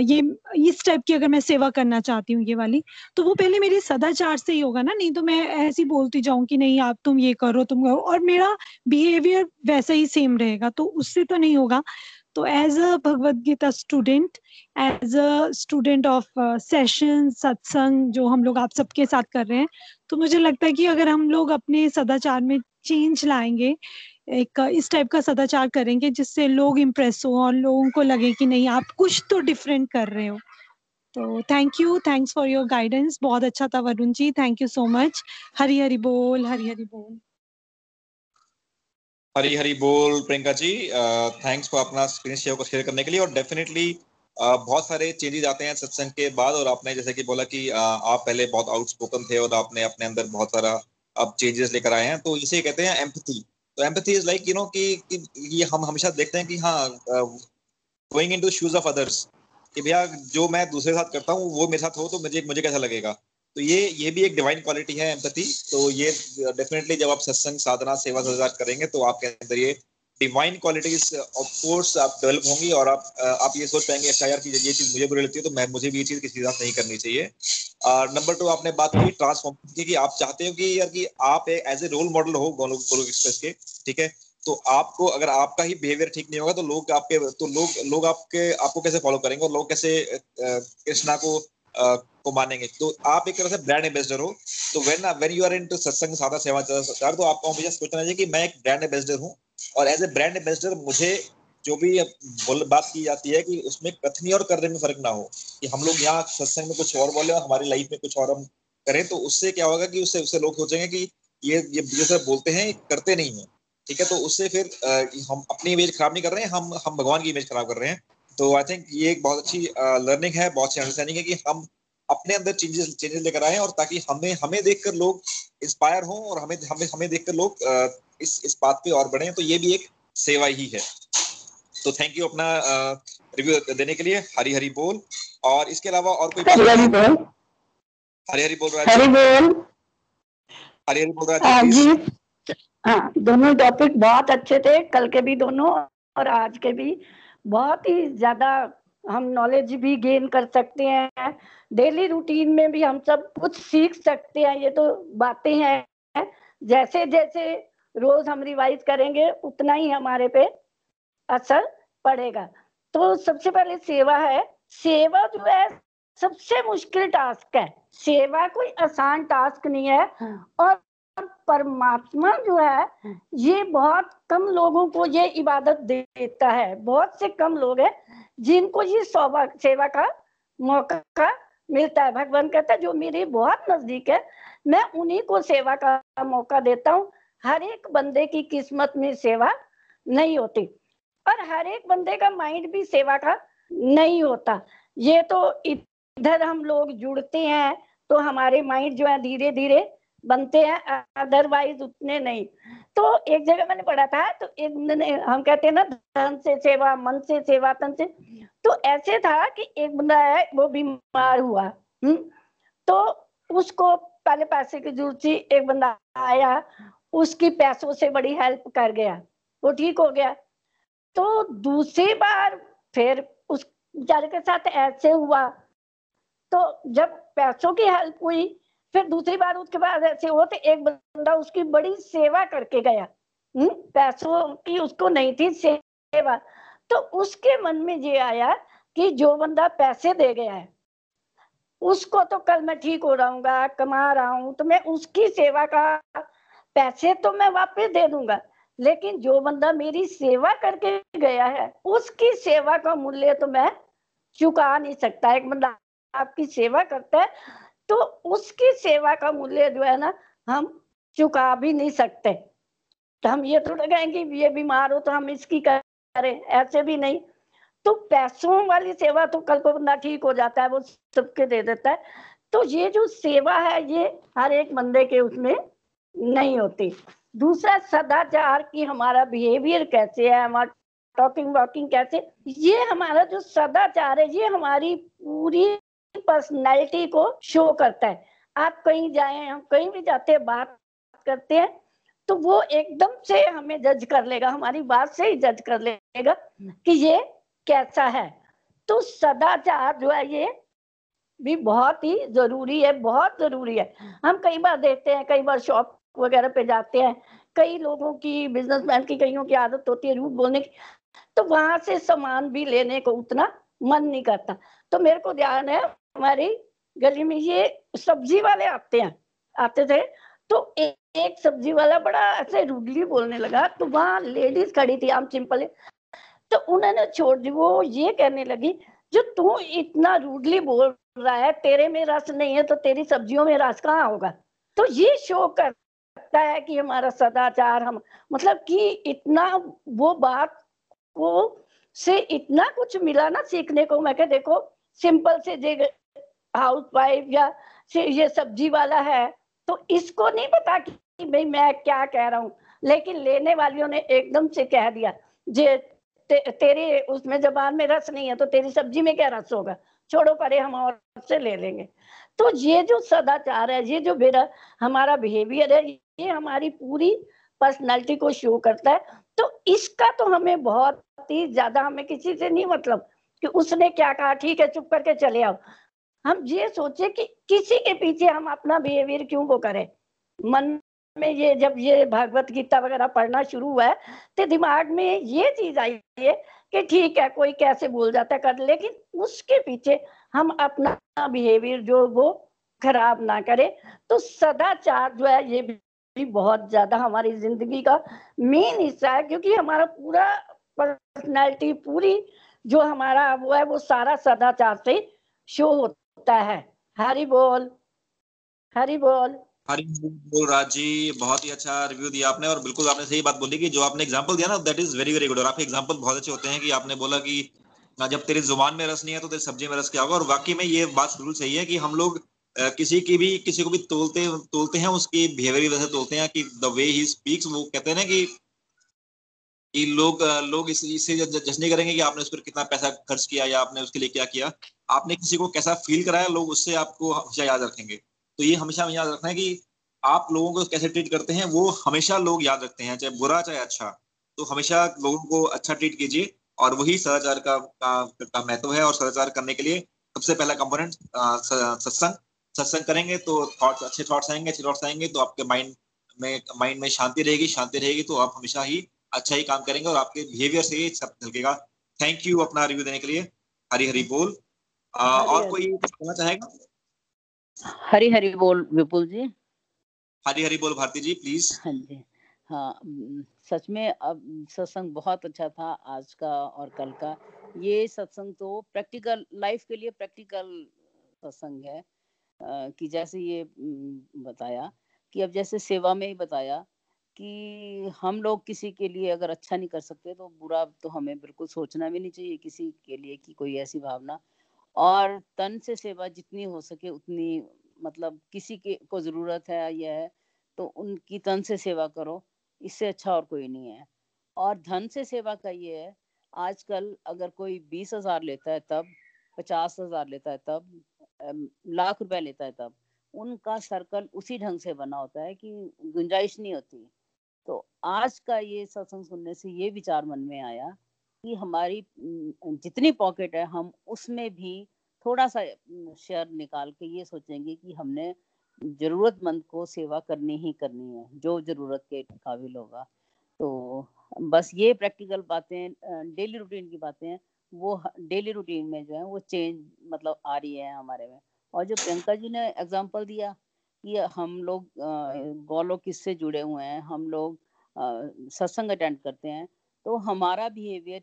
ये, इस टाइप की अगर मैं सेवा करना चाहती हूँ, ये वाली तो वो पहले मेरे सदाचार से ही होगा ना, नहीं तो मैं ऐसी बोलती जाऊँ कि नहीं, आप तुम ये करो, तुम करो, और मेरा बिहेवियर वैसा ही सेम रहेगा तो उससे तो नहीं होगा। तो as a Bhagavad Gita student as a student of session सत्संग जो हम लोग आप सबके साथ कर रहे हैं तो मुझे लगता है कि अगर हम लोग अपने सदाचार में चेंज लाएँगे एक, इस टाइप का सदाचार करेंगे जिससे लोग इम्प्रेस हो और लोगों को लगे कि नहीं, आप कुछ तो डिफरेंट कर रहे हो। तो thank you thanks for your guidance बहुत अच्छा था Varun ji thank you so much Hari Hari बोल, हरी हरी बोल। हरी हरी बोल प्रियंका जी। थैंक्स फॉर अपना स्क्रीन शेयर को शेयर करने के लिए और डेफिनेटली बहुत सारे चेंजेस आते हैं सत्संग के बाद और आपने जैसे कि बोला कि आप पहले बहुत आउटस्पोकन थे और आपने अपने अंदर बहुत सारा अब चेंजेस लेकर आए हैं। तो इसे कहते हैं एम्पथी तो empathy is like you know कि, ये हम हमेशा देखते हैं कि हाँ going into shoes of others कि भैया जो मैं दूसरे साथ करता हूँ वो मेरे साथ हो तो मुझे मुझे कैसा लगेगा? तो ये ये भी एक डिवाइन क्वालिटी है एम्पथी तो ये डेफिनेटली जब आप सत्संग साधना सेवा करेंगे तो आपके अंदर ये डिवाइन क्वालिटीज ऑफ़ कोर्स आप डेवलप होंगी और आप आप ये सोच पाएँगे अच्छा यार कि ये चीज़ मुझे बुरी लगती है तो मैं, मुझे भी ये चीज़ किसी के साथ नहीं करनी चाहिए। और नंबर टू आपने बात की ट्रांसफॉर्म की कि आप चाहते हो कि, यार, कि आप एज ए रोल मॉडल हो गोलोक एक्सप्रेस के, ठीक है? तो आपको, अगर आपका ही बिहेवियर ठीक नहीं होगा तो लोग आपके तो लोग लोग आपके, आपको कैसे फॉलो करेंगे और लोग कैसे कृष्णा को को मानेंगे? तो आप एक तरह से ब्रांड एम्बेसडर हो। तो when when you are into सत्संग साधा सेवा तो आपको हमेशा सोचना चाहिए कि मैं एक ब्रांड एम्बेसडर हूँ। और एज ए ब्रांड एम्बेसडर मुझे जो भी बात की जाती है कि उसमें कथनी और करने में फ़र्क ना हो, कि हम लोग यहाँ सत्संग में कुछ और बोले और हमारी लाइफ में कुछ और हम करें तो उससे क्या होगा कि उससे उससे लोग सोचेंगे कि ये ये जैसे बोलते हैं करते नहीं है, ठीक है? तो उससे फिर हम अपनी इमेज खराब नहीं कर रहे हैं, हम हम भगवान की इमेज खराब कर रहे हैं। तो आई थिंक ये एक बहुत अच्छी लर्निंग है, बहुत अच्छी अंडरस्टैंडिंग है कि हम अपने अंदर चेंजेस चेंजेस लेकर आए और ताकि हमें हमें देखकर लोग इंस्पायर हों और हमें हमें हमें देखकर लोग इस इस बात पे और बढ़े तो ये भी एक सेवा ही है। तो थैंक यू अपना रिव्यू देने के लिए। हरी हरी बोल। और इसके अलावा और कोई हरी हरी बोल। हरी हरी बोल रहा हरी बोल। हरी हरी बोल रहा जी। हाँ दोनों टॉपिक बहुत अच्छे थे। कल के भी दोनों और आज के भी। बहुत ही ज़्यादा हम नॉलेज भी गेन कर सकते हैं। डेली रूटीन में भी हम सब कुछ सीख सकते हैं। ये तो बातें हैं। जैसे जैसे रोज हम रिवाइज करेंगे उतना ही हमारे पे असर पड़ेगा। तो सबसे पहले सेवा है। सेवा जो है सबसे मुश्किल टास्क है। सेवा कोई आसान टास्क नहीं है। और परमात्मा जो है ये बहुत कम लोगों को ये इबादत देता है। बहुत से कम लोग हैं जिनको ये सेवा का मौका मिलता है। भगवान कहता है जो मेरे बहुत नज़दीक है मैं उन्हीं को सेवा का मौका देता हूँ। हर एक बंदे की किस्मत में सेवा नहीं होती। और हर एक बंदे का माइंड भी सेवा का नहीं होता। ये तो इधर हम लोग जुड़ते हैं तो हमारे माइंड जो है धीरे धीरे बनते हैं अदरवाइज़ उतने नहीं। तो एक जगह मैंने पढ़ा था तो एक हम कहते हैं ना, धन से सेवा, मन से सेवा, तन से। तो ऐसे था कि एक बंदा है, वो बीमार हुआ हम्म। तो उसको पहले पैसे की ज़रूरत थी, एक बंदा आया उसकी पैसों से बड़ी हेल्प कर गया। वो ठीक हो गया। तो दूसरी बार फिर उस बेचारे के साथ ऐसे हुआ। तो जब पैसों की हेल्प हुई, फिर दूसरी बार उसके बाद ऐसे हो तो एक बंदा उसकी बड़ी सेवा करके गया। हम्म पैसों की उसको नहीं थी सेवा। तो उसके मन में ये आया कि जो बंदा पैसे दे गया है, उसको तो कल मैं ठीक हो रहा हूँ कमा रहा हूँ तो मैं उसकी सेवा का पैसे तो मैं वापस दे दूँगा, लेकिन जो बंदा मेरी सेवा करके गया है, उसकी सेवा का मूल्य तो मैं चुका नहीं सकता। एक बंदा आपकी सेवा करता है तो उसकी सेवा का मूल्य जो है ना, हम चुका भी नहीं सकते। तो हम ये थोड़ा कहेंगे ये बीमार हो तो हम इसकी करें, ऐसे भी नहीं। तो पैसों वाली सेवा तो कल को बंदा ठीक हो जाता है, वो सबके दे देता है। तो ये जो सेवा है, ये हर एक बंदे के उसमें नहीं होती। दूसरा सदाचार की हमारा बिहेवियर कैसे है हमारा टॉकिंग वॉकिंग कैसे ये हमारा जो सदाचार है, ये हमारी पूरी पर्सनैलिटी को शो करता है। आप कहीं जाए, हम कहीं भी जाते हैं, बात करते हैं तो वो एकदम से हमें जज कर लेगा, हमारी बात से ही जज कर लेगा कि ये कैसा है। तो सदाचार जो है, ये भी बहुत ही ज़रूरी है, बहुत ज़रूरी है। हम कई बार देखते हैं, कई बार शॉप वगैरह पे जाते हैं। कई लोगों की बिजनेसमैन की कईयों की आदत होती है रूट बोलने की। तो वहाँ से सामान भी लेने को उतना मन नहीं करता। तो मेरे को ध्यान है हमारी गली में ये सब्ज़ी वाले आते हैं आते थे। तो ए, एक सब्ज़ी वाला बड़ा ऐसे रूडली बोलने लगा तो वहाँ लेडीज़ खड़ी थी आम सिंपल तो उन्होंने छोड़ दी वो ये कहने लगी जो तू इतना रूडली बोल रहा है तेरे में रस नहीं है तो तेरी सब्जियों में रस कहाँ होगा? तो ये शो करता है कि हमारा सदाचार हम मतलब कि इतना वो बात को से इतना कुछ मिला ना सीखने को। मैं कह देखो सिंपल से जे हाउस वाइफ या ये सब्ज़ी वाला है तो इसको नहीं पता कि भाई मैं क्या कह रहा हूँ। लेकिन लेने वालियों ने एकदम से कह दिया जे ते, तेरे उसमें जबान में रस नहीं है तो तेरी सब्ज़ी में क्या रस होगा? छोड़ो परे हम और से ले लेंगे। तो ये जो सदाचार है ये जो मेरा हमारा बिहेवियर है ये हमारी पूरी पर्सनैलिटी को शो करता है। तो इसका तो हमें बहुत ही ज़्यादा हमें किसी से नहीं मतलब कि उसने क्या कहा, ठीक है, चुप करके चले आओ। हम ये सोचे कि किसी के पीछे हम अपना बिहेवियर क्यों को करें? मन में ये जब ये भागवत गीता वगैरह पढ़ना शुरू हुआ है तो दिमाग में ये चीज़ आई है कि ठीक है, कोई कैसे बोल जाता है, कर लेकिन उसके पीछे हम अपना बिहेवियर जो वो खराब ना करें। तो सदाचार जो है, ये बहुत ज़्यादा हमारी ज़िंदगी का मेन हिस्सा है, क्योंकि हमारा पूरा पर्सनैलिटी पूरी जो हमारा वो है, वो सारा सदाचार से शो होता है। हरी बोल हरी बोल। हरी बोल राज, बहुत ही अच्छा रिव्यू दिया आपने और बिल्कुल आपने सही बात बोली कि जो आपने एग्जांपल दिया ना that is very very good और आपके एग्जांपल बहुत अच्छे होते हैं कि आपने बोला कि जब तेरी ज़ुबान में रस नहीं है तो तेरी सब्ज़ी में रस क्या होगा? और वाकई में ये बात बिल्कुल सही है कि हम लोग किसी की भी किसी को भी तोलते तोलते हैं उसकी बिहेवियर वजह से तोलते हैं कि द वे ही स्पीक्स वो कहते हैं ना कि कि लोग लोग इस इससे जज नहीं करेंगे कि आपने उस पर कितना पैसा खर्च किया या आपने उसके लिए क्या किया। आपने किसी को कैसा फील कराया लोग उससे आपको हमेशा याद रखेंगे। तो ये हमेशा याद रखना है कि आप लोगों को कैसे ट्रीट करते हैं वो हमेशा लोग याद रखते हैं चाहे बुरा चाहे अच्छा। तो हमेशा लोगों को अच्छा ट्रीट कीजिए और वही सदाचार का, का, का महत्व है और सदाचार करने के लिए सबसे पहला कंपोनेंट सत्संग सत्संग करेंगे तो थॉट्स अच्छे थॉट्स आएँगे अच्छे थॉट्स आएँगे तो आपके माइंड में माइंड में शांति रहेगी शांति रहेगी तो आप हमेशा ही अच्छा ही काम करेंगे और आपके बिहेवियर से ही सब निकलेगा थैंक यू अपना रिव्यू देने के लिए। हरी हरी बोल। आ, और कोई कहना चाहेगा? हरी हरी बोल विपुल जी। हरी हरी बोल भारती जी प्लीज़ हाँ जी। हाँ सच में अब सत्संग बहुत अच्छा था आज का और कल का। ये सत्संग तो प्रैक्टिकल लाइफ के लिए प्रैक्टिकल सत्संग है। कि जैसे ये बताया कि अब जैसे सेवा में ही बताया कि हम लोग किसी के लिए अगर अच्छा नहीं कर सकते तो बुरा तो हमें बिल्कुल सोचना भी नहीं चाहिए किसी के लिए कि कोई ऐसी भावना। और तन से सेवा जितनी हो सके उतनी मतलब किसी के, को ज़रूरत है यह है तो उनकी तन से सेवा करो, इससे अच्छा और कोई नहीं है। और धन से सेवा का ये है, आजकल अगर कोई बीस हज़ार लेता है तब, पचास हज़ार लेता है तब लाख रुपए लेता है तब। उनका सर्कल उसी ढंग से बना होता है कि गुंजाइश नहीं होती। तो आज का ये सत्संग सुनने से ये विचार मन में आया कि हमारी जितनी पॉकेट है, हम उसमें भी थोड़ा सा शेयर निकाल के ये सोचेंगे कि हमने जरूरतमंद को सेवा करनी ही करनी है, जो ज़रूरत के काबिल होगा। तो बस ये प्रैक्टिकल बातें डेली रूटीन की बातें हैं वो डेली रूटीन में जो है वो चेंज मतलब आ रही है हमारे में। और जो प्रियंका जी ने एग्ज़ाम्पल दिया कि हम लोग गौलों किससे जुड़े हुए हैं, हम लोग सत्संग अटेंड करते हैं तो हमारा बिहेवियर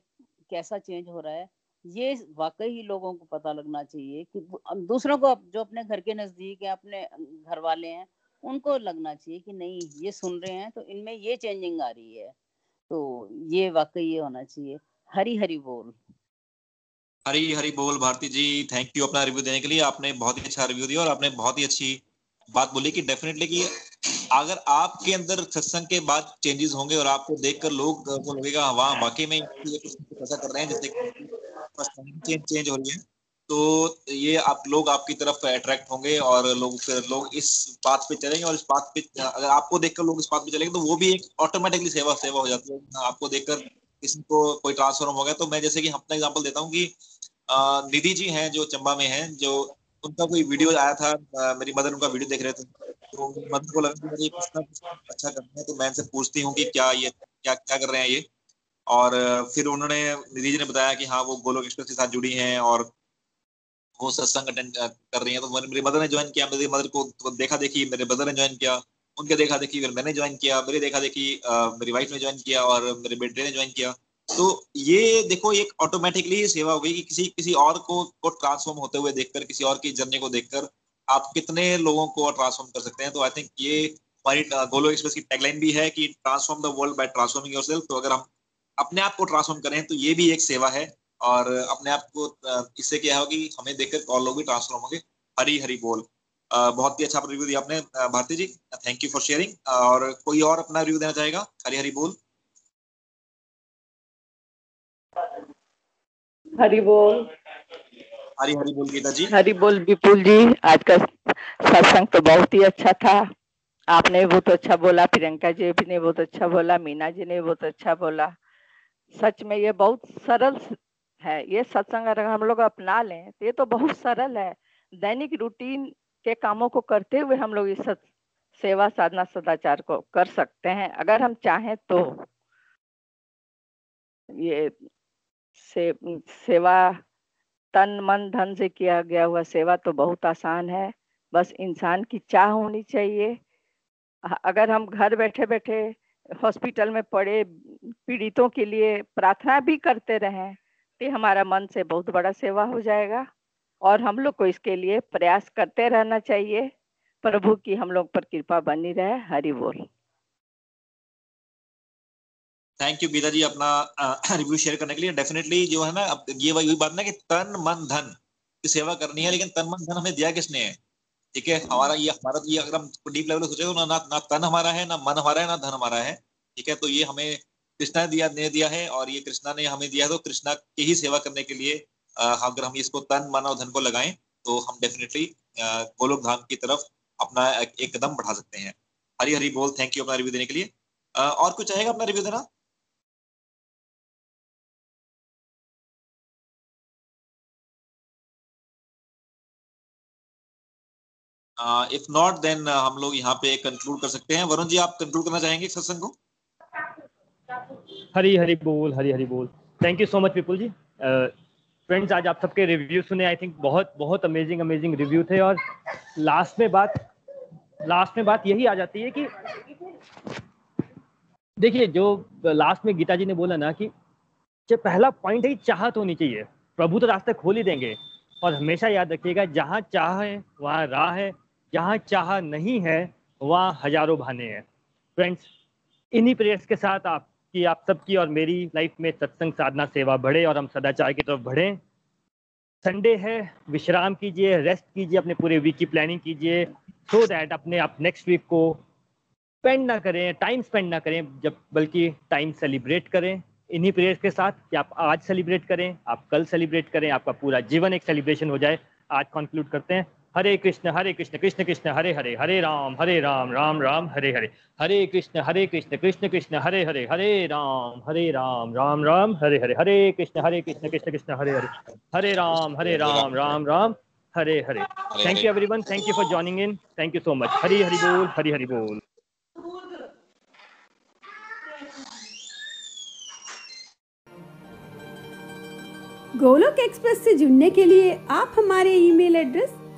कैसा चेंज हो रहा है, ये वाकई ही लोगों को पता लगना चाहिए कि दूसरों को जो अपने घर के नज़दीक है, अपने घर वाले हैं, उनको लगना चाहिए कि नहीं, ये सुन रहे हैं तो इनमें ये चेंजिंग आ रही है। तो ये वाकई ये होना चाहिए। हरी हरी बोल। हरी हरी बोल भारती जी थैंक यू अपना रिव्यू देने के लिए। आपने बहुत ही अच्छा रिव्यू दिया और आपने बहुत ही अच्छी बात बोली कि डेफिनेटली कि अगर आपके अंदर सत्संग के बाद चेंजेस होंगे और आपको देखकर लोग को लगेगा, वहाँ, वाकई में ऐसा कर रहे हैं, जैसे चेंज चेंज हो रही है। तो ये आप लोग आपकी तरफ़ अट्रैक्ट होंगे और लोग फिर लोग इस बात पे चलेंगे और इस बात पे, अगर आपको देखकर लोग इस बात पे चलेंगे तो वो भी एक ऑटोमेटिकली सेवा सेवा हो जाती है। आपको देखकर किसी को कोई ट्रांसफॉर्म हो गया तो मैं जैसे कि अपना एग्ज़ाम्पल देता हूँ कि निधि जी हैं जो चंबा में हैं, जो उनका कोई वीडियो आया था मेरी मदर उनका वीडियो देख रहे थे। तो मदर को लगा कि कुछ अच्छा करना है तो मैं इनसे पूछती हूँ कि क्या ये, क्या क्या कर रहे हैं ये? और, फिर उन्होंने, निधि जी ने बताया कि हाँ वो गोलोक एक्सप्रेस के साथ जुड़ी हैं और वो सत्संग अटेंड कर रही हैं। तो मेरी मदर ने ज्वाइन किया, मेरी मदर को तो देखा देखी, मेरे ब्रदर ने ज्वाइन किया। उनके देखा देखी, फिर मैंने ज्वाइन किया, मेरी देखा देखी मेरी वाइफ ने ज्वाइन किया और मेरे बेटे ने ज्वाइन किया। तो ये देखो, एक ऑटोमेटिकली सेवा हो गई कि किसी किसी और को को ट्रांसफॉर्म होते हुए देखकर, किसी और की जर्नी को देखकर आप कितने लोगों को ट्रांसफॉर्म कर सकते हैं। तो आई थिंक ये हमारी गोलो एक्सप्रेस की टैगलाइन भी है कि transform the world by transforming yourself तो अगर हम अपने आप को ट्रांसफॉर्म करें तो ये भी एक सेवा है और अपने आप को इससे क्या होगी, हमें देखकर और लोग भी ट्रांसफॉर्म होंगे। हरी हरी बोल। बहुत ही अच्छा रिव्यू दिया आपने Bharti ji thank you for sharing और कोई और अपना रिव्यू देना चाहेगा? हरी हरी बोल। हरी बोल। हरी हरी बोल गीता जी। हरी बोल विपुल जी आज का सत्संग तो बहुत ही अच्छा था। आपने बहुत अच्छा बोला प्रियंका जी भी ने बहुत अच्छा बोला मीना जी ने बहुत अच्छा बोला। सच में ये बहुत सरल है ये सत्संग अगर हम लोग अपना लें तो ये तो बहुत सरल है। दैनिक रूटीन के कामों को करते हुए हम लोग इस सेवा साधना सदाचार को कर सकते हैं। अगर हम चाहें तो ये से, सेवा तन, मन, धन से किया गया हुआ सेवा तो बहुत आसान है। बस इंसान की चाह होनी चाहिए। अगर हम घर बैठे बैठे हॉस्पिटल में पड़े, पीड़ितों के लिए प्रार्थना भी करते रहें तो हमारा मन से बहुत बड़ा सेवा हो जाएगा। और हम लोग को इसके लिए प्रयास करते रहना चाहिए। प्रभु की हम लोग पर कृपा बनी रहे। हरि बोल। थैंक यू गीता जी, अपना रिव्यू शेयर करने के लिए। डेफिनेटली जो है ना ये वही बात ना कि तन, मन, धन की सेवा करनी है, लेकिन तन, मन, धन हमें दिया किसने? है ठीक है? हमारा ये, हमारा तो ये अगर हम डीप लेवल सोचे तो ना ना तन हमारा है, ना मन हमारा है, ना धन हमारा है। ठीक है? तो ये हमें कृष्णा दिया, ने दिया है, और ये कृष्णा ने हमें दिया है तो कृष्णा की ही सेवा करने के लिए अगर हम इसको तन, मन और धन को लगाएँ तो हम डेफिनेटली गोलोक धाम की तरफ़ अपना एक कदम बढ़ा सकते हैं। हरी हरी बोल थैंक यू अपना रिव्यू देने के लिए। और कुछ चाहेगा अपना रिव्यू देना? इफ़ नॉट देन हम लोग यहाँ पे कंक्लूड कर सकते हैं। वरुण जी, आप कंक्लूड करना चाहेंगे सत्संग को? हरी हरी बोल, हरी हरी बोल। Thank you so much Vipul ji. Friends, आज आप सबके रिव्यू सुने। आई थिंक बहुत बहुत अमेजिंग अमेजिंग रिव्यू थे और लास्ट में बात लास्ट में बात यही आ जाती है कि देखिए, जो लास्ट में गीता जी ने बोला ना कि पहला पॉइंट है चाहत होनी चाहिए। प्रभु तो रास्ते खोल ही देंगे। और हमेशा याद रखिएगा, जहाँ चाह है, वहाँ राह है। जहाँ चाह नहीं है, वहाँ हज़ारों बहाने हैं। फ्रेंड्स इन्हीं प्रेयर्स के साथ आपकी आप सबकी और मेरी लाइफ में सत्संग साधना सेवा बढ़े और हम सदाचार की तरफ़ बढ़े। संडे है, विश्राम कीजिए रेस्ट कीजिए, अपने पूरे वीक की प्लानिंग कीजिए सो दैट अपने आप नेक्स्ट वीक को स्पेंड ना करें टाइम स्पेंड ना करें, जब, बल्कि टाइम सेलिब्रेट करें। इन्हीं प्रेयर्स के साथ कि आप आज सेलिब्रेट करें, आप कल सेलिब्रेट करें, आपका पूरा जीवन एक सेलिब्रेशन हो जाए। आज कंक्लूड करते हैं। Hare Krishna Hare Krishna Krishna Krishna, Hare Hare Hare Ram Hare Ram Ram Ram, Hare Hare. Hare Krishna Hare Krishna Krishna Krishna, Hare Hare Hare Ram Hare Ram Ram Ram, Hare Hare. Hare Krishna Hare Krishna Krishna Krishna, Hare Hare. Hare Ram Hare Ram Ram Ram, Hare Hare. Thank you everyone thank you for joining in thank you so much Hari Hari बोल हरी हरि बोल Golok express से जुड़ने के लिए आप हमारे email address